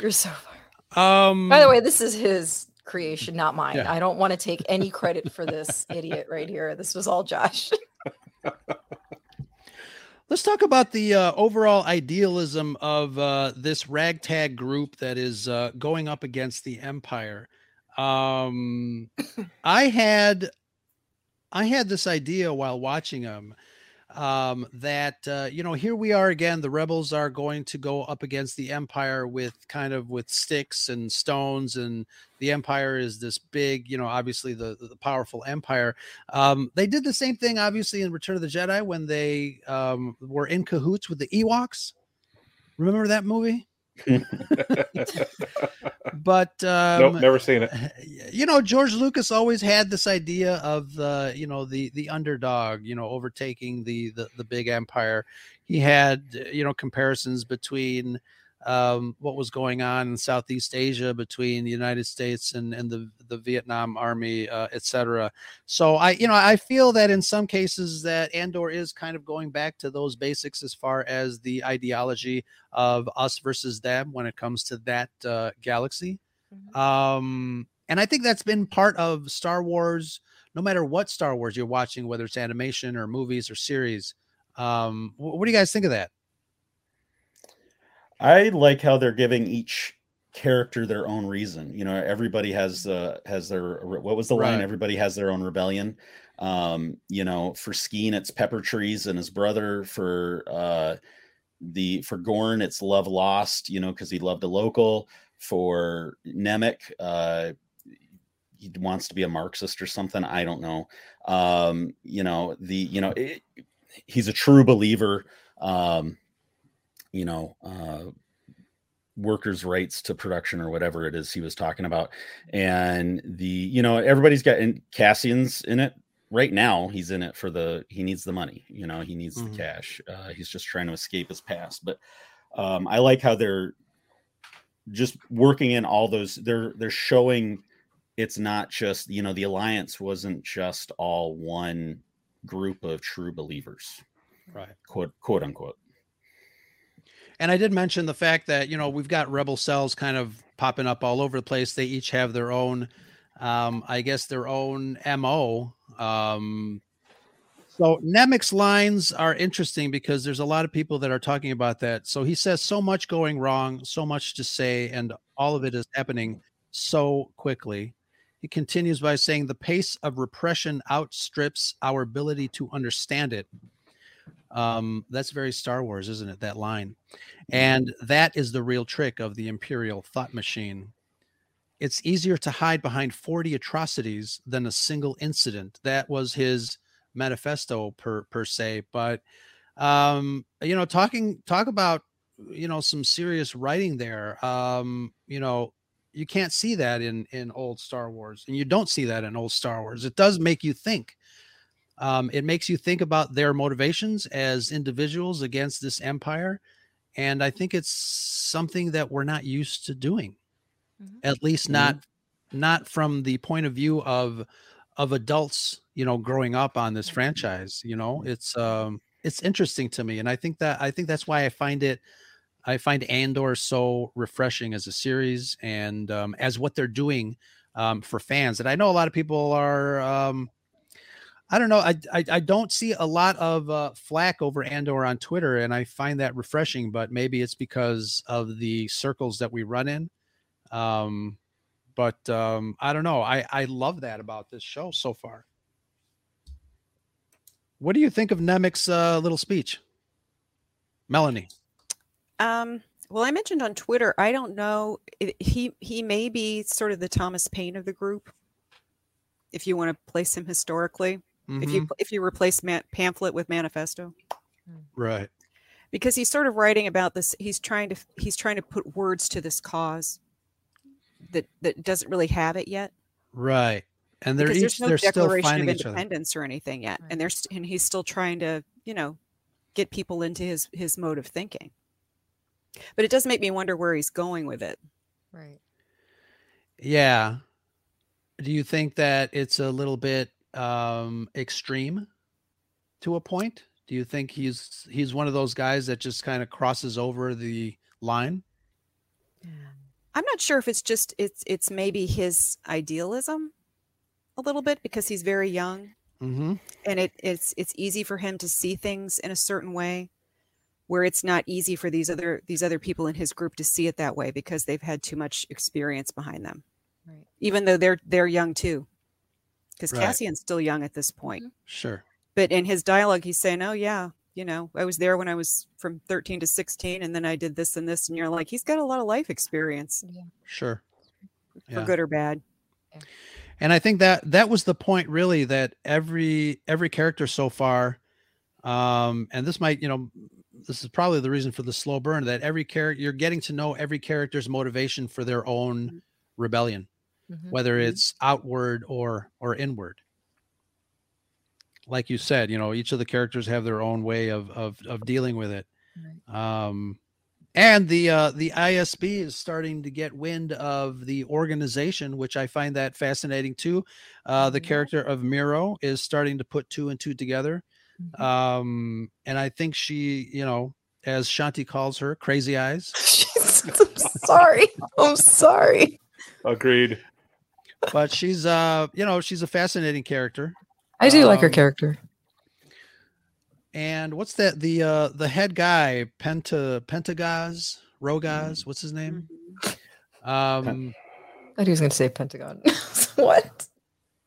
You're so fired. Um By the way, this is his creation, not mine. Yeah. I don't want to take any credit for this idiot right here. This was all Josh. Let's talk about the uh, overall idealism of uh, this ragtag group that is uh, going up against the Empire. Um, I had, I had this idea while watching them um, that uh, you know here we are again. The rebels are going to go up against the Empire with kind of with sticks and stones, and the Empire is this big, you know, obviously the the powerful Empire. Um, they did the same thing, obviously, in Return of the Jedi when they um, were in cahoots with the Ewoks. Remember that movie? But um, nope, never seen it. you know, George Lucas always had this idea of the, you know, the the underdog, you know, overtaking the the, the big empire. He had, you know, comparisons between um, what was going on in Southeast Asia between the United States and and the the Vietnam Army, uh, et cetera. So I, you know, I feel that in some cases that Andor is kind of going back to those basics as far as the ideology of us versus them when it comes to that uh, galaxy. Mhm. Um, and I think that's been part of Star Wars, no matter what Star Wars you're watching, whether it's animation or movies or series. Um, what do you guys think of that? I like how they're giving each character their own reason. You know, everybody has uh has their what was the line? Right. Everybody has their own rebellion. Um, you know, for Skeen, it's Pepper Trees and his brother. For uh the for Gorn, it's Love Lost, you know, because he loved a local. For Nemik, uh he wants to be a Marxist or something. I don't know. Um, you know, the you know, it, he's a true believer. Um, you know, uh, workers' rights to production or whatever it is he was talking about. And the, you know, everybody's got, and Cassian's in it right now. He's in it for the, he needs the money, you know, he needs Mhm. the cash. Uh, he's just trying to escape his past. But um, I like how they're just working in all those, they're, they're showing it's not just, you know, the alliance wasn't just all one group of true believers, Right. quote, quote unquote. And I did mention the fact that you know we've got rebel cells kind of popping up all over the place. They each have their own, um, I guess, their own mo. Um, so Nemik's lines are interesting because there's a lot of people that are talking about that. So he says so much going wrong, so much to say, and all of it is happening so quickly. He continues by saying the pace of repression outstrips our ability to understand it. Um, that's very Star Wars, isn't it? That line. And that is the real trick of the Imperial thought machine. It's easier to hide behind 40 atrocities than a single incident. That was his manifesto per per se, but um, you know, talking talk about you know some serious writing there. Um, you know, you can't see that in in old Star Wars, and you don't see that in old Star Wars. It does make you think. Um, it makes you think about their motivations as individuals against this empire, and I think it's something that we're not used to doing, Mhm. at least not not from the point of view of of adults you know growing up on this franchise you know? It's um it's interesting to me and i think that i think that's why i find it i find andor so refreshing as a series and um as what they're doing um for fans and i know a lot of people are um I don't know. I, I I don't see a lot of uh, flack over Andor on Twitter, and I find that refreshing. But maybe it's because of the circles that we run in. Um, but um, I don't know. I I love that about this show so far. What do you think of Nemik's uh, little speech, Melanie? Um, well, I mentioned on Twitter, I don't know. He he may be sort of the Thomas Paine of the group, if you want to place him historically. If you Mhm. if you replace man, pamphlet with manifesto, right, because he's sort of writing about this. He's trying to he's trying to put words to this cause that that doesn't really have it yet. right, and they're because each there's no they're still declaration of finding each other. independence or anything yet, Right. and there's and he's still trying to you know get people into his his mode of thinking. But it does make me wonder where he's going with it. Right. Yeah. Do you think that it's a little bit um extreme to a point? Do you think he's he's one of those guys that just kind of crosses over the line? I'm not sure if it's just it's it's maybe his idealism a little bit because he's very young Mm-hmm. and it it's it's easy for him to see things in a certain way where it's not easy for these other these other people in his group to see it that way because they've had too much experience behind them Right. even though they're they're young too because Right. cassian's still young at this point Sure. but in his dialogue he's saying oh yeah you know i was there when i was from 13 to 16 and then i did this and this and you're like he's got a lot of life experience Sure. for Yeah. good or bad And I think that that was the point really that every every character so far um and this might, you know, this is probably the reason for the slow burn that every character you're getting to know every character's motivation for their own rebellion. Mhm. whether Mhm. it's outward or or inward like you said you know each of the characters have their own way of of, of dealing with it um and the uh the isb is starting to get wind of the organization which i find that fascinating too uh the Mhm. character of Meero is starting to put two and two together Mhm. um and i think she you know as shanti calls her crazy eyes She's- I'm sorry. I'm sorry. Agreed. But she's uh you know she's a fascinating character I do like her Um, character. And what's that? The uh the head guy, Penta Partagaz, Rogaz, what's his name? Um I thought he was going to say Pentagon. what?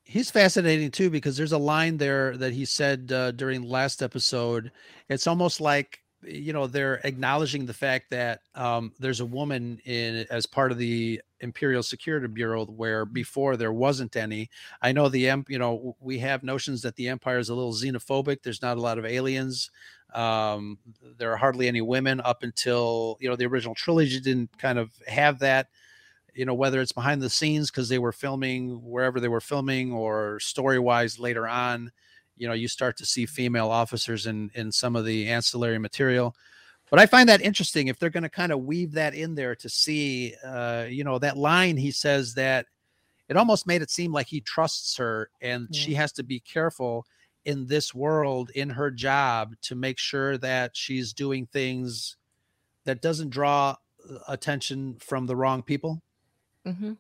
he's fascinating too because there's a line there that he said uh, during last episode. It's almost like you know they're acknowledging the fact that um there's a woman in as part of the Imperial Security Bureau where before there wasn't any. I know the you know, we have notions that the empire is a little xenophobic. There's not a lot of aliens. Um, there are hardly any women up until you know the original trilogy didn't kind of have that. You know, whether it's behind the scenes because they were filming wherever they were filming, or story wise later on, you know, you start to see female officers in in some of the ancillary material but I find that interesting if they're going to kind of weave that in there to see, uh, you know, that line he says that it almost made it seem like he trusts her and she has to be careful in this world in her job to make sure that she's doing things that doesn't draw uh, attention from the wrong people. Mm-hmm.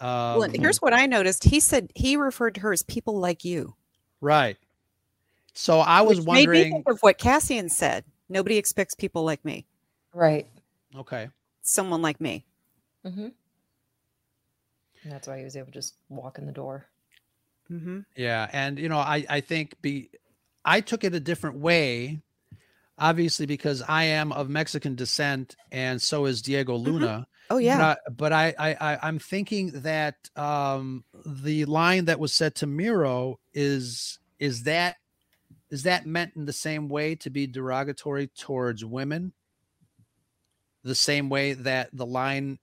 well, Um, here's what i noticed he said he referred to her as people like you right. So I was which made me wondering. think of what cassian said nobody expects people like me Right. Okay. someone like me Mm-hmm. And that's why he was able to just walk in the door. mm-hmm. Yeah, and you know, I I think be I took it a different way, obviously because I am of Mexican descent, and so is Diego Luna. oh yeah But, I, but I, I I I'm thinking that um the line that was said to Meero is is that is that meant in the same way to be derogatory towards women? The same way that the line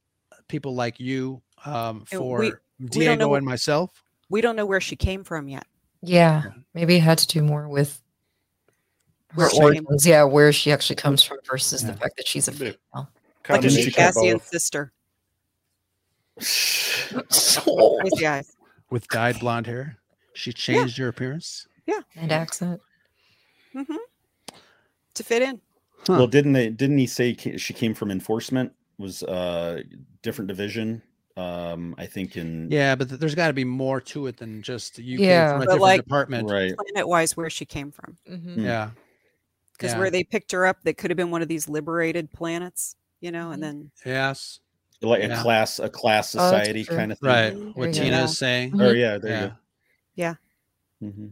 people like you um, for we- Diego what- and myself. We don't know where she came from yet. Yeah, maybe it had to do more with her origins. Yeah, where she actually comes from versus Yeah. the fact that she's a female. Like is she Cassian's sister? Crazy with dyed blonde hair. She changed her appearance. Yeah. And accent. Hmm To fit in. Huh. Well, didn't they? Didn't he say she came from enforcement? Was uh different division? Um, I think in Yeah, but there's got to be more to it than just you came Yeah. from a But different like- department. right. Planet wise, where she came from. Mhm. Mm. Yeah, Because Yeah. where they picked her up, that could have been one of these liberated planets, you know, and Mhm. then yes, like a Yeah. class a class Oh, society true. kind of thing. right. Mhm. What There you Tina go. is saying. Mhm. Or yeah, there Yeah. you go. Yeah. hmm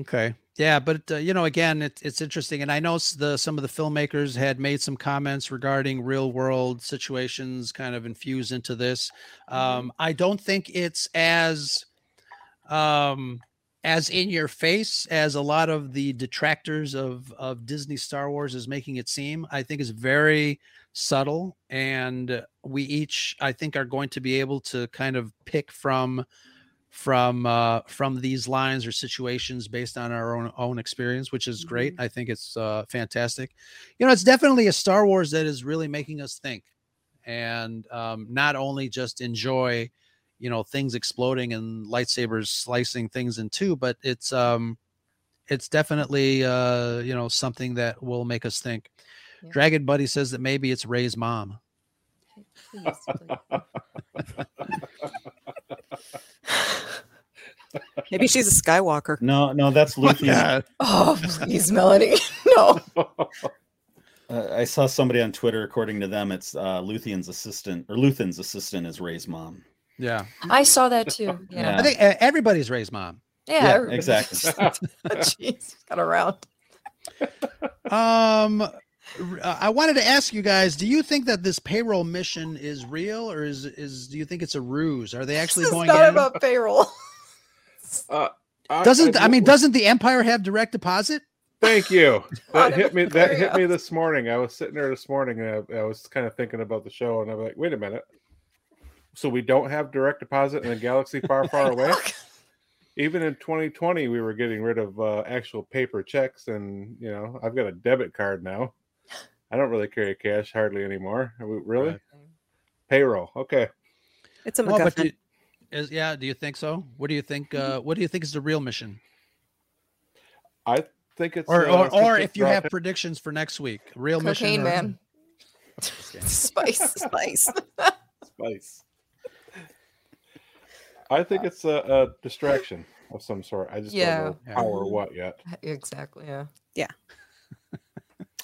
Okay. Yeah, but uh, you know, again, it, it's interesting, and I know the some of the filmmakers had made some comments regarding real world situations, kind of infused into this. Um, I don't think it's as um, as in your face as a lot of the detractors of of Disney Star Wars is making it seem. I think it's very subtle, and we each, I think, are going to be able to kind of pick from from uh from these lines or situations based on our own own experience which is great. I think it's uh fantastic. You know it's definitely a star wars that is really making us think and um not only just enjoy you know things exploding and lightsabers slicing things in two but it's um it's definitely uh you know something that will make us think. Yeah. dragon buddy says that maybe it's Rey's mom. Please, please. maybe she's a Skywalker. No, no, that's Luthen. Oh, please, Melanie. No. Uh, I saw somebody on Twitter. According to them, it's uh, Luthen's assistant or Luthen's assistant is Rey's mom. yeah I saw that too. Yeah. i think uh, everybody's Rey's mom Yeah. Yeah, everybody- exactly. Jeez, got around. Um, r- uh, I wanted to ask you guys: Do you think that this payroll mission is real, or is is do you think it's a ruse? Are they actually This is going not in? about payroll. Uh, I- doesn't I mean doesn't the Empire have direct deposit? Thank you. That hit me. That hit me this morning. I was sitting there this morning, and I, I was kind of thinking about the show, and I'm like, wait a minute. So we don't have direct deposit in a galaxy far, far away. Even in 2020, we were getting rid of uh, actual paper checks, and you know, I've got a debit card now. I don't really carry cash hardly anymore. Are we- really? Right. Payroll. Okay. It's a Well, but MacGuffin. do, is yeah? Do you think so? What do you think? Uh, what do you think is the real mission? I think it's Or uh, or, or if you have drop- predictions for next week, real mission. Cocaine or- man. Spice. Spice. spice. I think it's a, a distraction of some sort. I just Yeah. don't know Yeah. how or what yet. Exactly. Yeah. Yeah.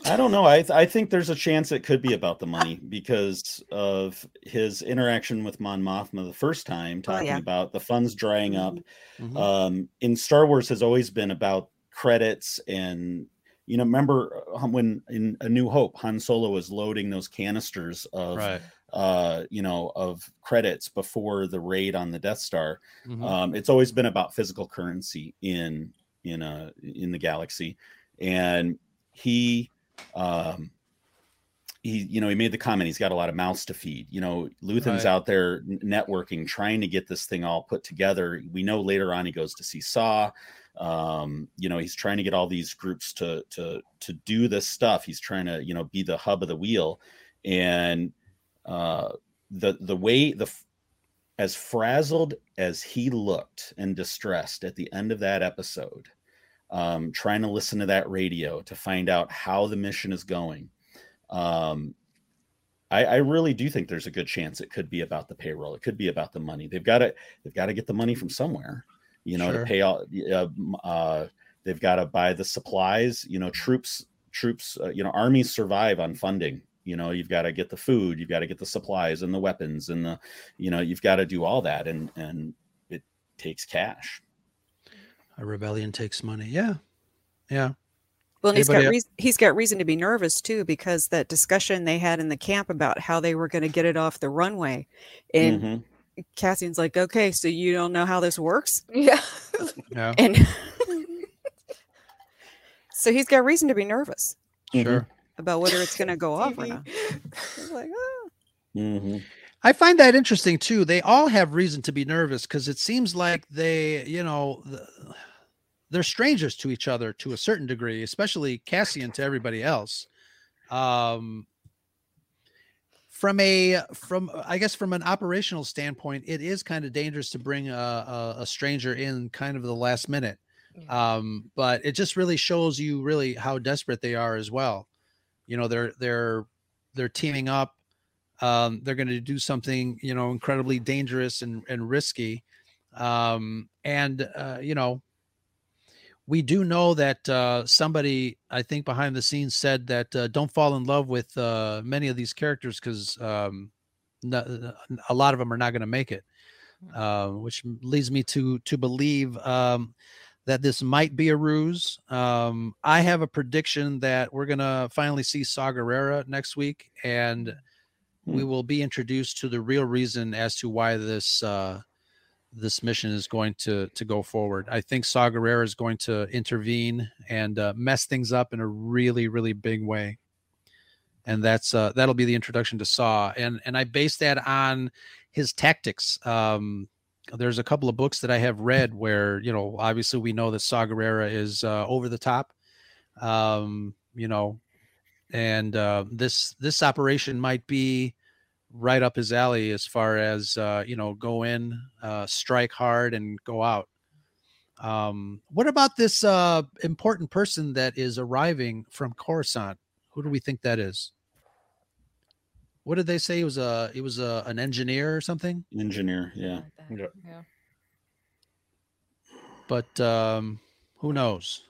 I don't know. I th- I think there's a chance it could be about the money because of his interaction with Mon Mothma the first time, talking yeah. about the funds drying up. Mhm. Um, in Star Wars has always been about credits and you know remember uh, when in A New Hope Han Solo was loading those canisters of right. uh you know of credits before the raid on the Death Star. Mhm. Um, it's always been about physical currency in in a in the galaxy, and he um he you know he made the comment he's got a lot of mouths to feed. You know luthen's Right. out there networking trying to get this thing all put together. We know later on he goes to see saw um you know he's trying to get all these groups to to to do this stuff. He's trying to you know be the hub of the wheel. And uh the the way the as frazzled as he looked and distressed at the end of that episode um, trying to listen to that radio to find out how the mission is going. Um, I, I really do think there's a good chance it could be about the payroll. It could be about the money. They've got to they've got to get the money from somewhere, you know, Sure. to pay all. Uh, uh, they've got to buy the supplies. You know, troops troops. Uh, you know, armies survive on funding. You know, you've got to get the food, you've got to get the supplies and the weapons and the, you know, you've got to do all that, and and it takes cash. A rebellion takes money. Yeah. Yeah. Well, he's got Anybody el- reason, he's got reason to be nervous too because that discussion they had in the camp about how they were going to get it off the runway, and Mhm. Cassian's like, "Okay, so you don't know how this works?" Yeah. Yeah. And So he's got reason to be nervous Sure. about whether it's going to go off or not. He's like, oh. Mhm. I find that interesting too. They all have reason to be nervous because it seems like they, you know, they're strangers to each other to a certain degree, especially Cassian to everybody else. Um, from a from I guess from an operational standpoint, it is kind of dangerous to bring a, a, a stranger in kind of the last minute. Yeah. Um, but it just really shows you really how desperate they are as well. You know, they're they're they're teaming up um, they're going to do something you know incredibly dangerous and, and risky um, and uh, you know we do know that uh, somebody i think behind the scenes said that uh, don't fall in love with uh, many of these characters because um, no- a lot of them are not going to make it uh, which leads me to to believe um, that this might be a ruse. Um, I have a prediction that we're gonna finally see Saw Gerrera next week, and we will be introduced to the real reason as to why this uh, this mission is going to to go forward. I think Saw Gerrera is going to intervene and uh, mess things up in a really really big way, and that's uh, that'll be the introduction to Saw, and and I base that on his tactics. Um, there's a couple of books that I have read where you know obviously we know that Saw Gerrera is uh, over the top, um, you know, and uh, this this operation might be right up his alley as far as uh, you know go in, uh, strike hard, and go out. Um, what about this uh, important person that is arriving from Coruscant? Who do we think that is? What did they say? He was a he was a, an engineer or something? Engineer, yeah. Like that. Yeah. But um, who knows?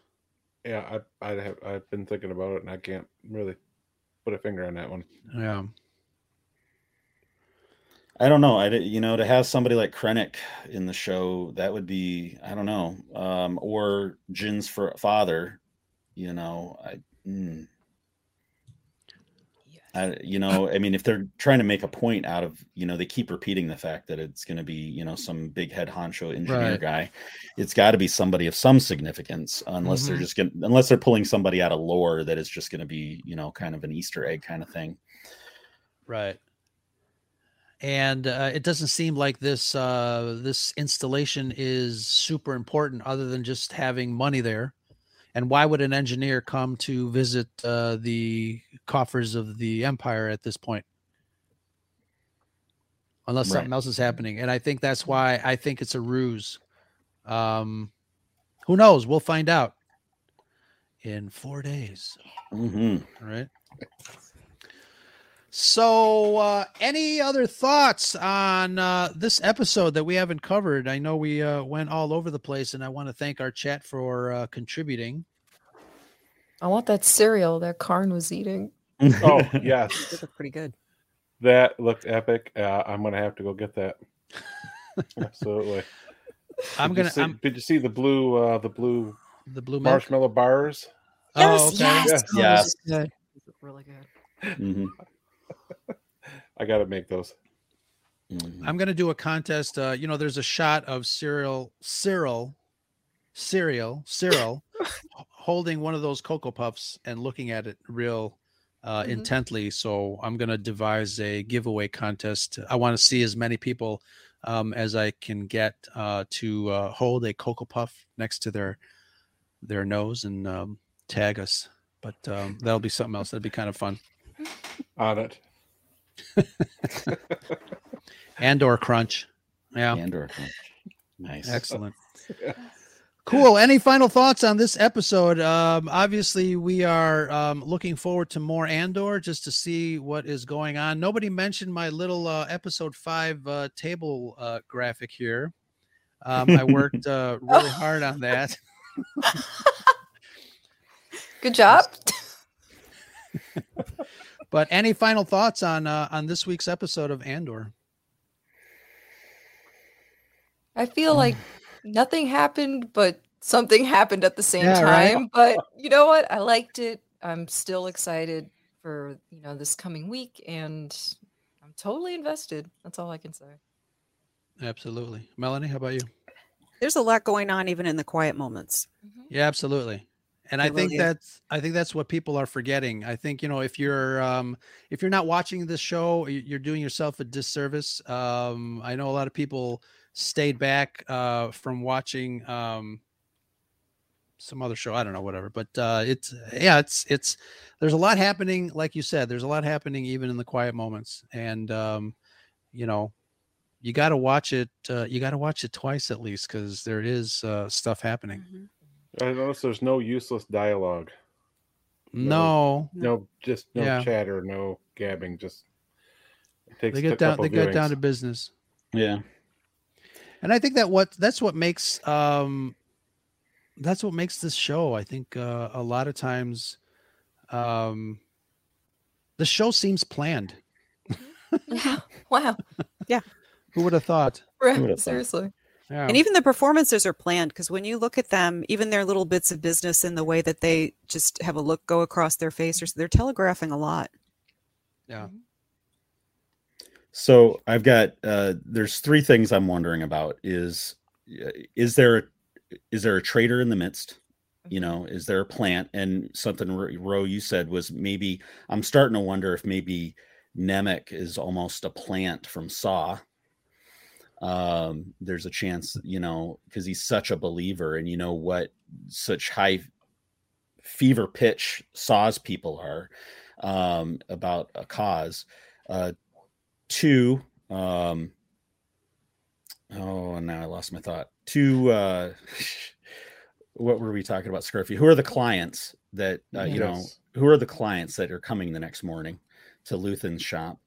Yeah, I I have I've been thinking about it and I can't really put a finger on that one. Yeah. I don't know. I you know to have somebody like Krennic in the show that would be I don't know, um, or Jyn's for father. You know, I, mm, Yes. I you know I mean if they're trying to make a point out of you know they keep repeating the fact that it's going to be you know some big head honcho engineer Right. guy, it's got to be somebody of some significance unless they're Mhm. just going unless they're pulling somebody out of lore that is just going to be you know kind of an Easter egg kind of thing. Right. And uh, it doesn't seem like this uh, this installation is super important, other than just having money there. And why would an engineer come to visit uh, the coffers of the empire at this point? Unless something else is happening, and I think that's why I think it's a ruse. Um, who knows? We'll find out in four days. mm-hmm. All right. So, uh, any other thoughts on uh, this episode that we haven't covered? I know we uh, went all over the place, and I want to thank our chat for uh, contributing. I want that cereal that Karn was eating. Oh yes, They look pretty good. that looked epic. Uh, I'm gonna have to go get that. Absolutely. I'm Did gonna. see- I'm, did you see the blue uh the blue the blue milk. marshmallow bars? Oh, okay. yes, Yes. Yes. this good. These look really good. hmm I gotta make those. hmm I'm gonna do a contest. Uh, you know, there's a shot of Syril, Syril, Syril, Syril, holding one of those cocoa puffs and looking at it real uh, Mhm. intently. So I'm gonna devise a giveaway contest. I want to see as many people um, as I can get uh, to uh, hold a cocoa puff next to their their nose and um, tag us. But um, that'll be something else. That'd be kind of fun. On it. And or crunch. Yeah. Andor. Crunch. Nice. Excellent. Cool. Any final thoughts on this episode? Um, obviously, we are um, looking forward to more Andor just to see what is going on. Nobody mentioned my little uh, episode five uh, table uh, graphic here. Um, I worked uh, really hard on that. Good job. But any final thoughts on uh, on this week's episode of Andor? I feel like nothing happened, but something happened at the same Yeah, right. time. But you know what? I liked it. I'm still excited for you know this coming week, and I'm totally invested. That's all I can say. Absolutely, Melanie. How about you? There's a lot going on even in the quiet moments. Yeah, absolutely. And i think really is. that's i think that's what people are forgetting i think you know if you're um if you're not watching this show you're doing yourself a disservice um i know a lot of people stayed back uh from watching um some other show i don't know whatever but uh it's yeah it's it's there's a lot happening like you said there's a lot happening even in the quiet moments and um you know you got to watch it uh, you got to watch it twice at least because there is uh, stuff happening Mhm. I noticed there's no useless dialogue. no No, just no Yeah. chatter, no gabbing. Just it takes they a get down they get down to business Yeah. and i think that what that's what makes um that's what makes this show i think uh, a lot of times um the show seems planned Yeah. Wow. Yeah. Who would have thought Right. would've thought? Seriously. Yeah. And even the performances are planned because when you look at them, even their little bits of business and the way that they just have a look go across their face, or they're telegraphing a lot. yeah So I've got uh there's three things I'm wondering about is uh, is there is there a traitor in the midst? You know, is there a plant? And something Ro Ro, you said was maybe I'm starting to wonder if maybe Nemik is almost a plant from Saw. Um, there's a chance, you know, because he's such a believer, and you know what such high fever pitch Saw's people are um, about a cause. Uh, two um oh now i lost my thought. Two uh what were we talking about scruffy who are the clients that uh, you know who are the clients that are coming the next morning to luthen's shop?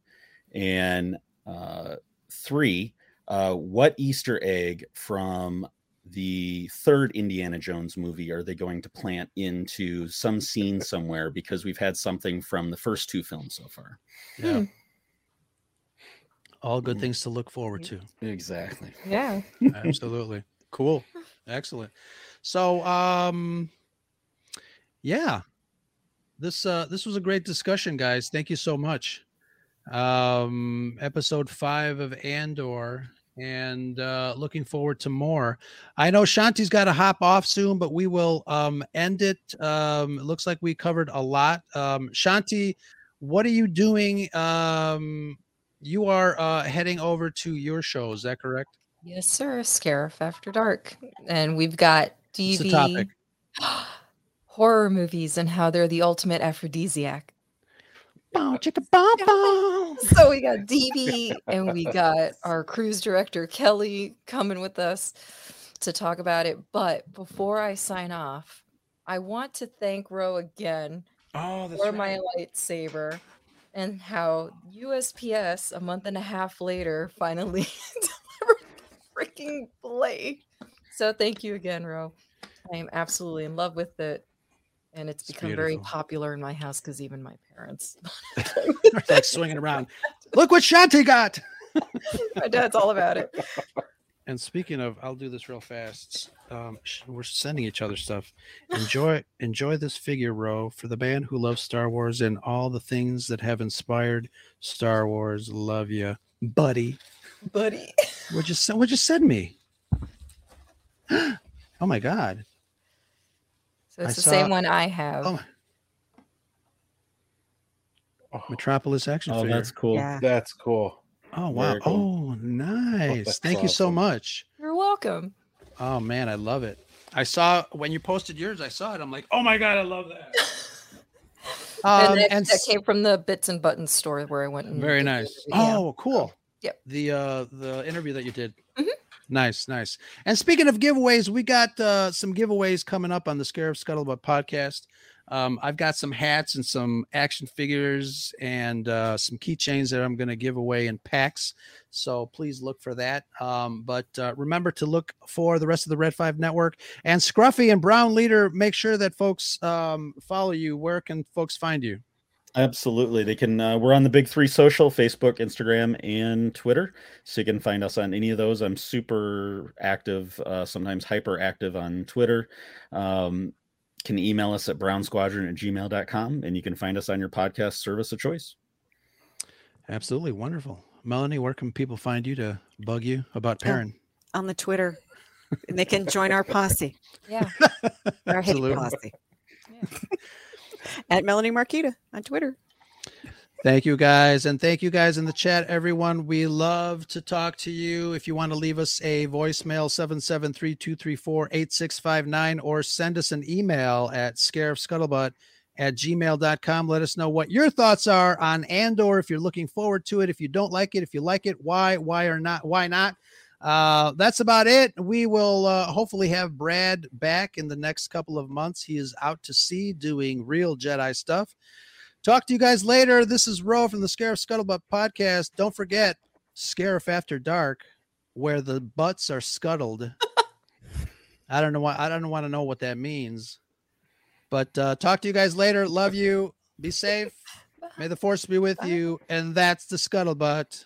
And uh three uh what easter egg from the third indiana jones movie are they going to plant into some scene somewhere? Because we've had something from the first two films so far. Yeah. All good things to look forward to. Exactly. Yeah. absolutely. Cool. Excellent. So um yeah. This uh this was a great discussion guys. Thank you so much. Um episode five of andor and uh looking forward to more i know shanti's got to hop off soon but we will um end it um it looks like we covered a lot um shanti what are you doing um you are uh heading over to your show is that correct Yes, sir. Scarif After Dark. And we've got DV horror movies and how they're the ultimate aphrodisiac. Bow, chicka, bow, bow. So we got DB and we got our cruise director Kelly coming with us to talk about it. But before I sign off, I want to thank Ro again Oh, for my lightsaber and how USPS a month and a half later finally delivered the freaking blade. So thank you again, Ro. I am absolutely in love with it. And it's It's become very popular in my house because even my parents, like swinging around. Look what Shanti got. my dad's all about it. And speaking of, I'll do this real fast. Um, we're sending each other stuff. Enjoy, enjoy this figure Ro for the man who loves Star Wars and all the things that have inspired Star Wars. Love you, buddy. Buddy. What you? What you send me? oh my God! So I it's the saw- same one I have. Oh, Oh, Metropolis action oh figure. that's cool Yeah. that's cool. Oh wow! Cool. Oh nice! that's Thank you so much. You're welcome. Oh man, I love it. I saw when you posted yours. I saw it. I'm like, oh my god, I love that. and Um, that, and that came from the Bits and Buttons store where I went. And very nice. Oh, cool. Yep. The uh the interview that you did. Mhm. Nice, nice. And speaking of giveaways, we got uh some giveaways coming up on the Scare Scarif Scuttlebutt podcast. Um, I've got some hats and some action figures and uh, some keychains that I'm going to give away in packs. So please look for that. Um, but uh, remember to look for the rest of the Red Five Network and Scruffy and Brown Leader. Make sure that folks um, follow you. Where can folks find you? Absolutely. They can uh, we're on the big 3 social, Facebook, Instagram, and Twitter. So you can find us on any of those. I'm super active, uh, sometimes hyper active on Twitter. Um, can email us at brown brownsquadron at gmail.com and you can find us on your podcast service of choice. Absolutely wonderful. Melanie, where can people find you to bug you about Oh, Perrin? on the Twitter. and they can join our posse, Yeah. our hit Absolutely. posse. At Melanie Marquita on Twitter. Thank you guys. And thank you guys in the chat, everyone. We love to talk to you. If you want to leave us a voicemail, 773 234 8659, or send us an email at scarifscuttlebutt at gmail.com. Let us know what your thoughts are on Andor. If you're looking forward to it, if you don't like it, if you like it, why, why or not, why not? Uh, that's about it. We will uh, hopefully have Brad back in the next couple of months. He is out to sea doing real Jedi stuff. Talk to you guys later. This is Ro from the Scarif Scuttlebutt podcast. Don't forget Scarif After Dark, where the butts are scuttled. I don't know why. I don't want to know what that means. But uh, talk to you guys later. Love you. Be safe. May the force be with you. And that's the scuttlebutt.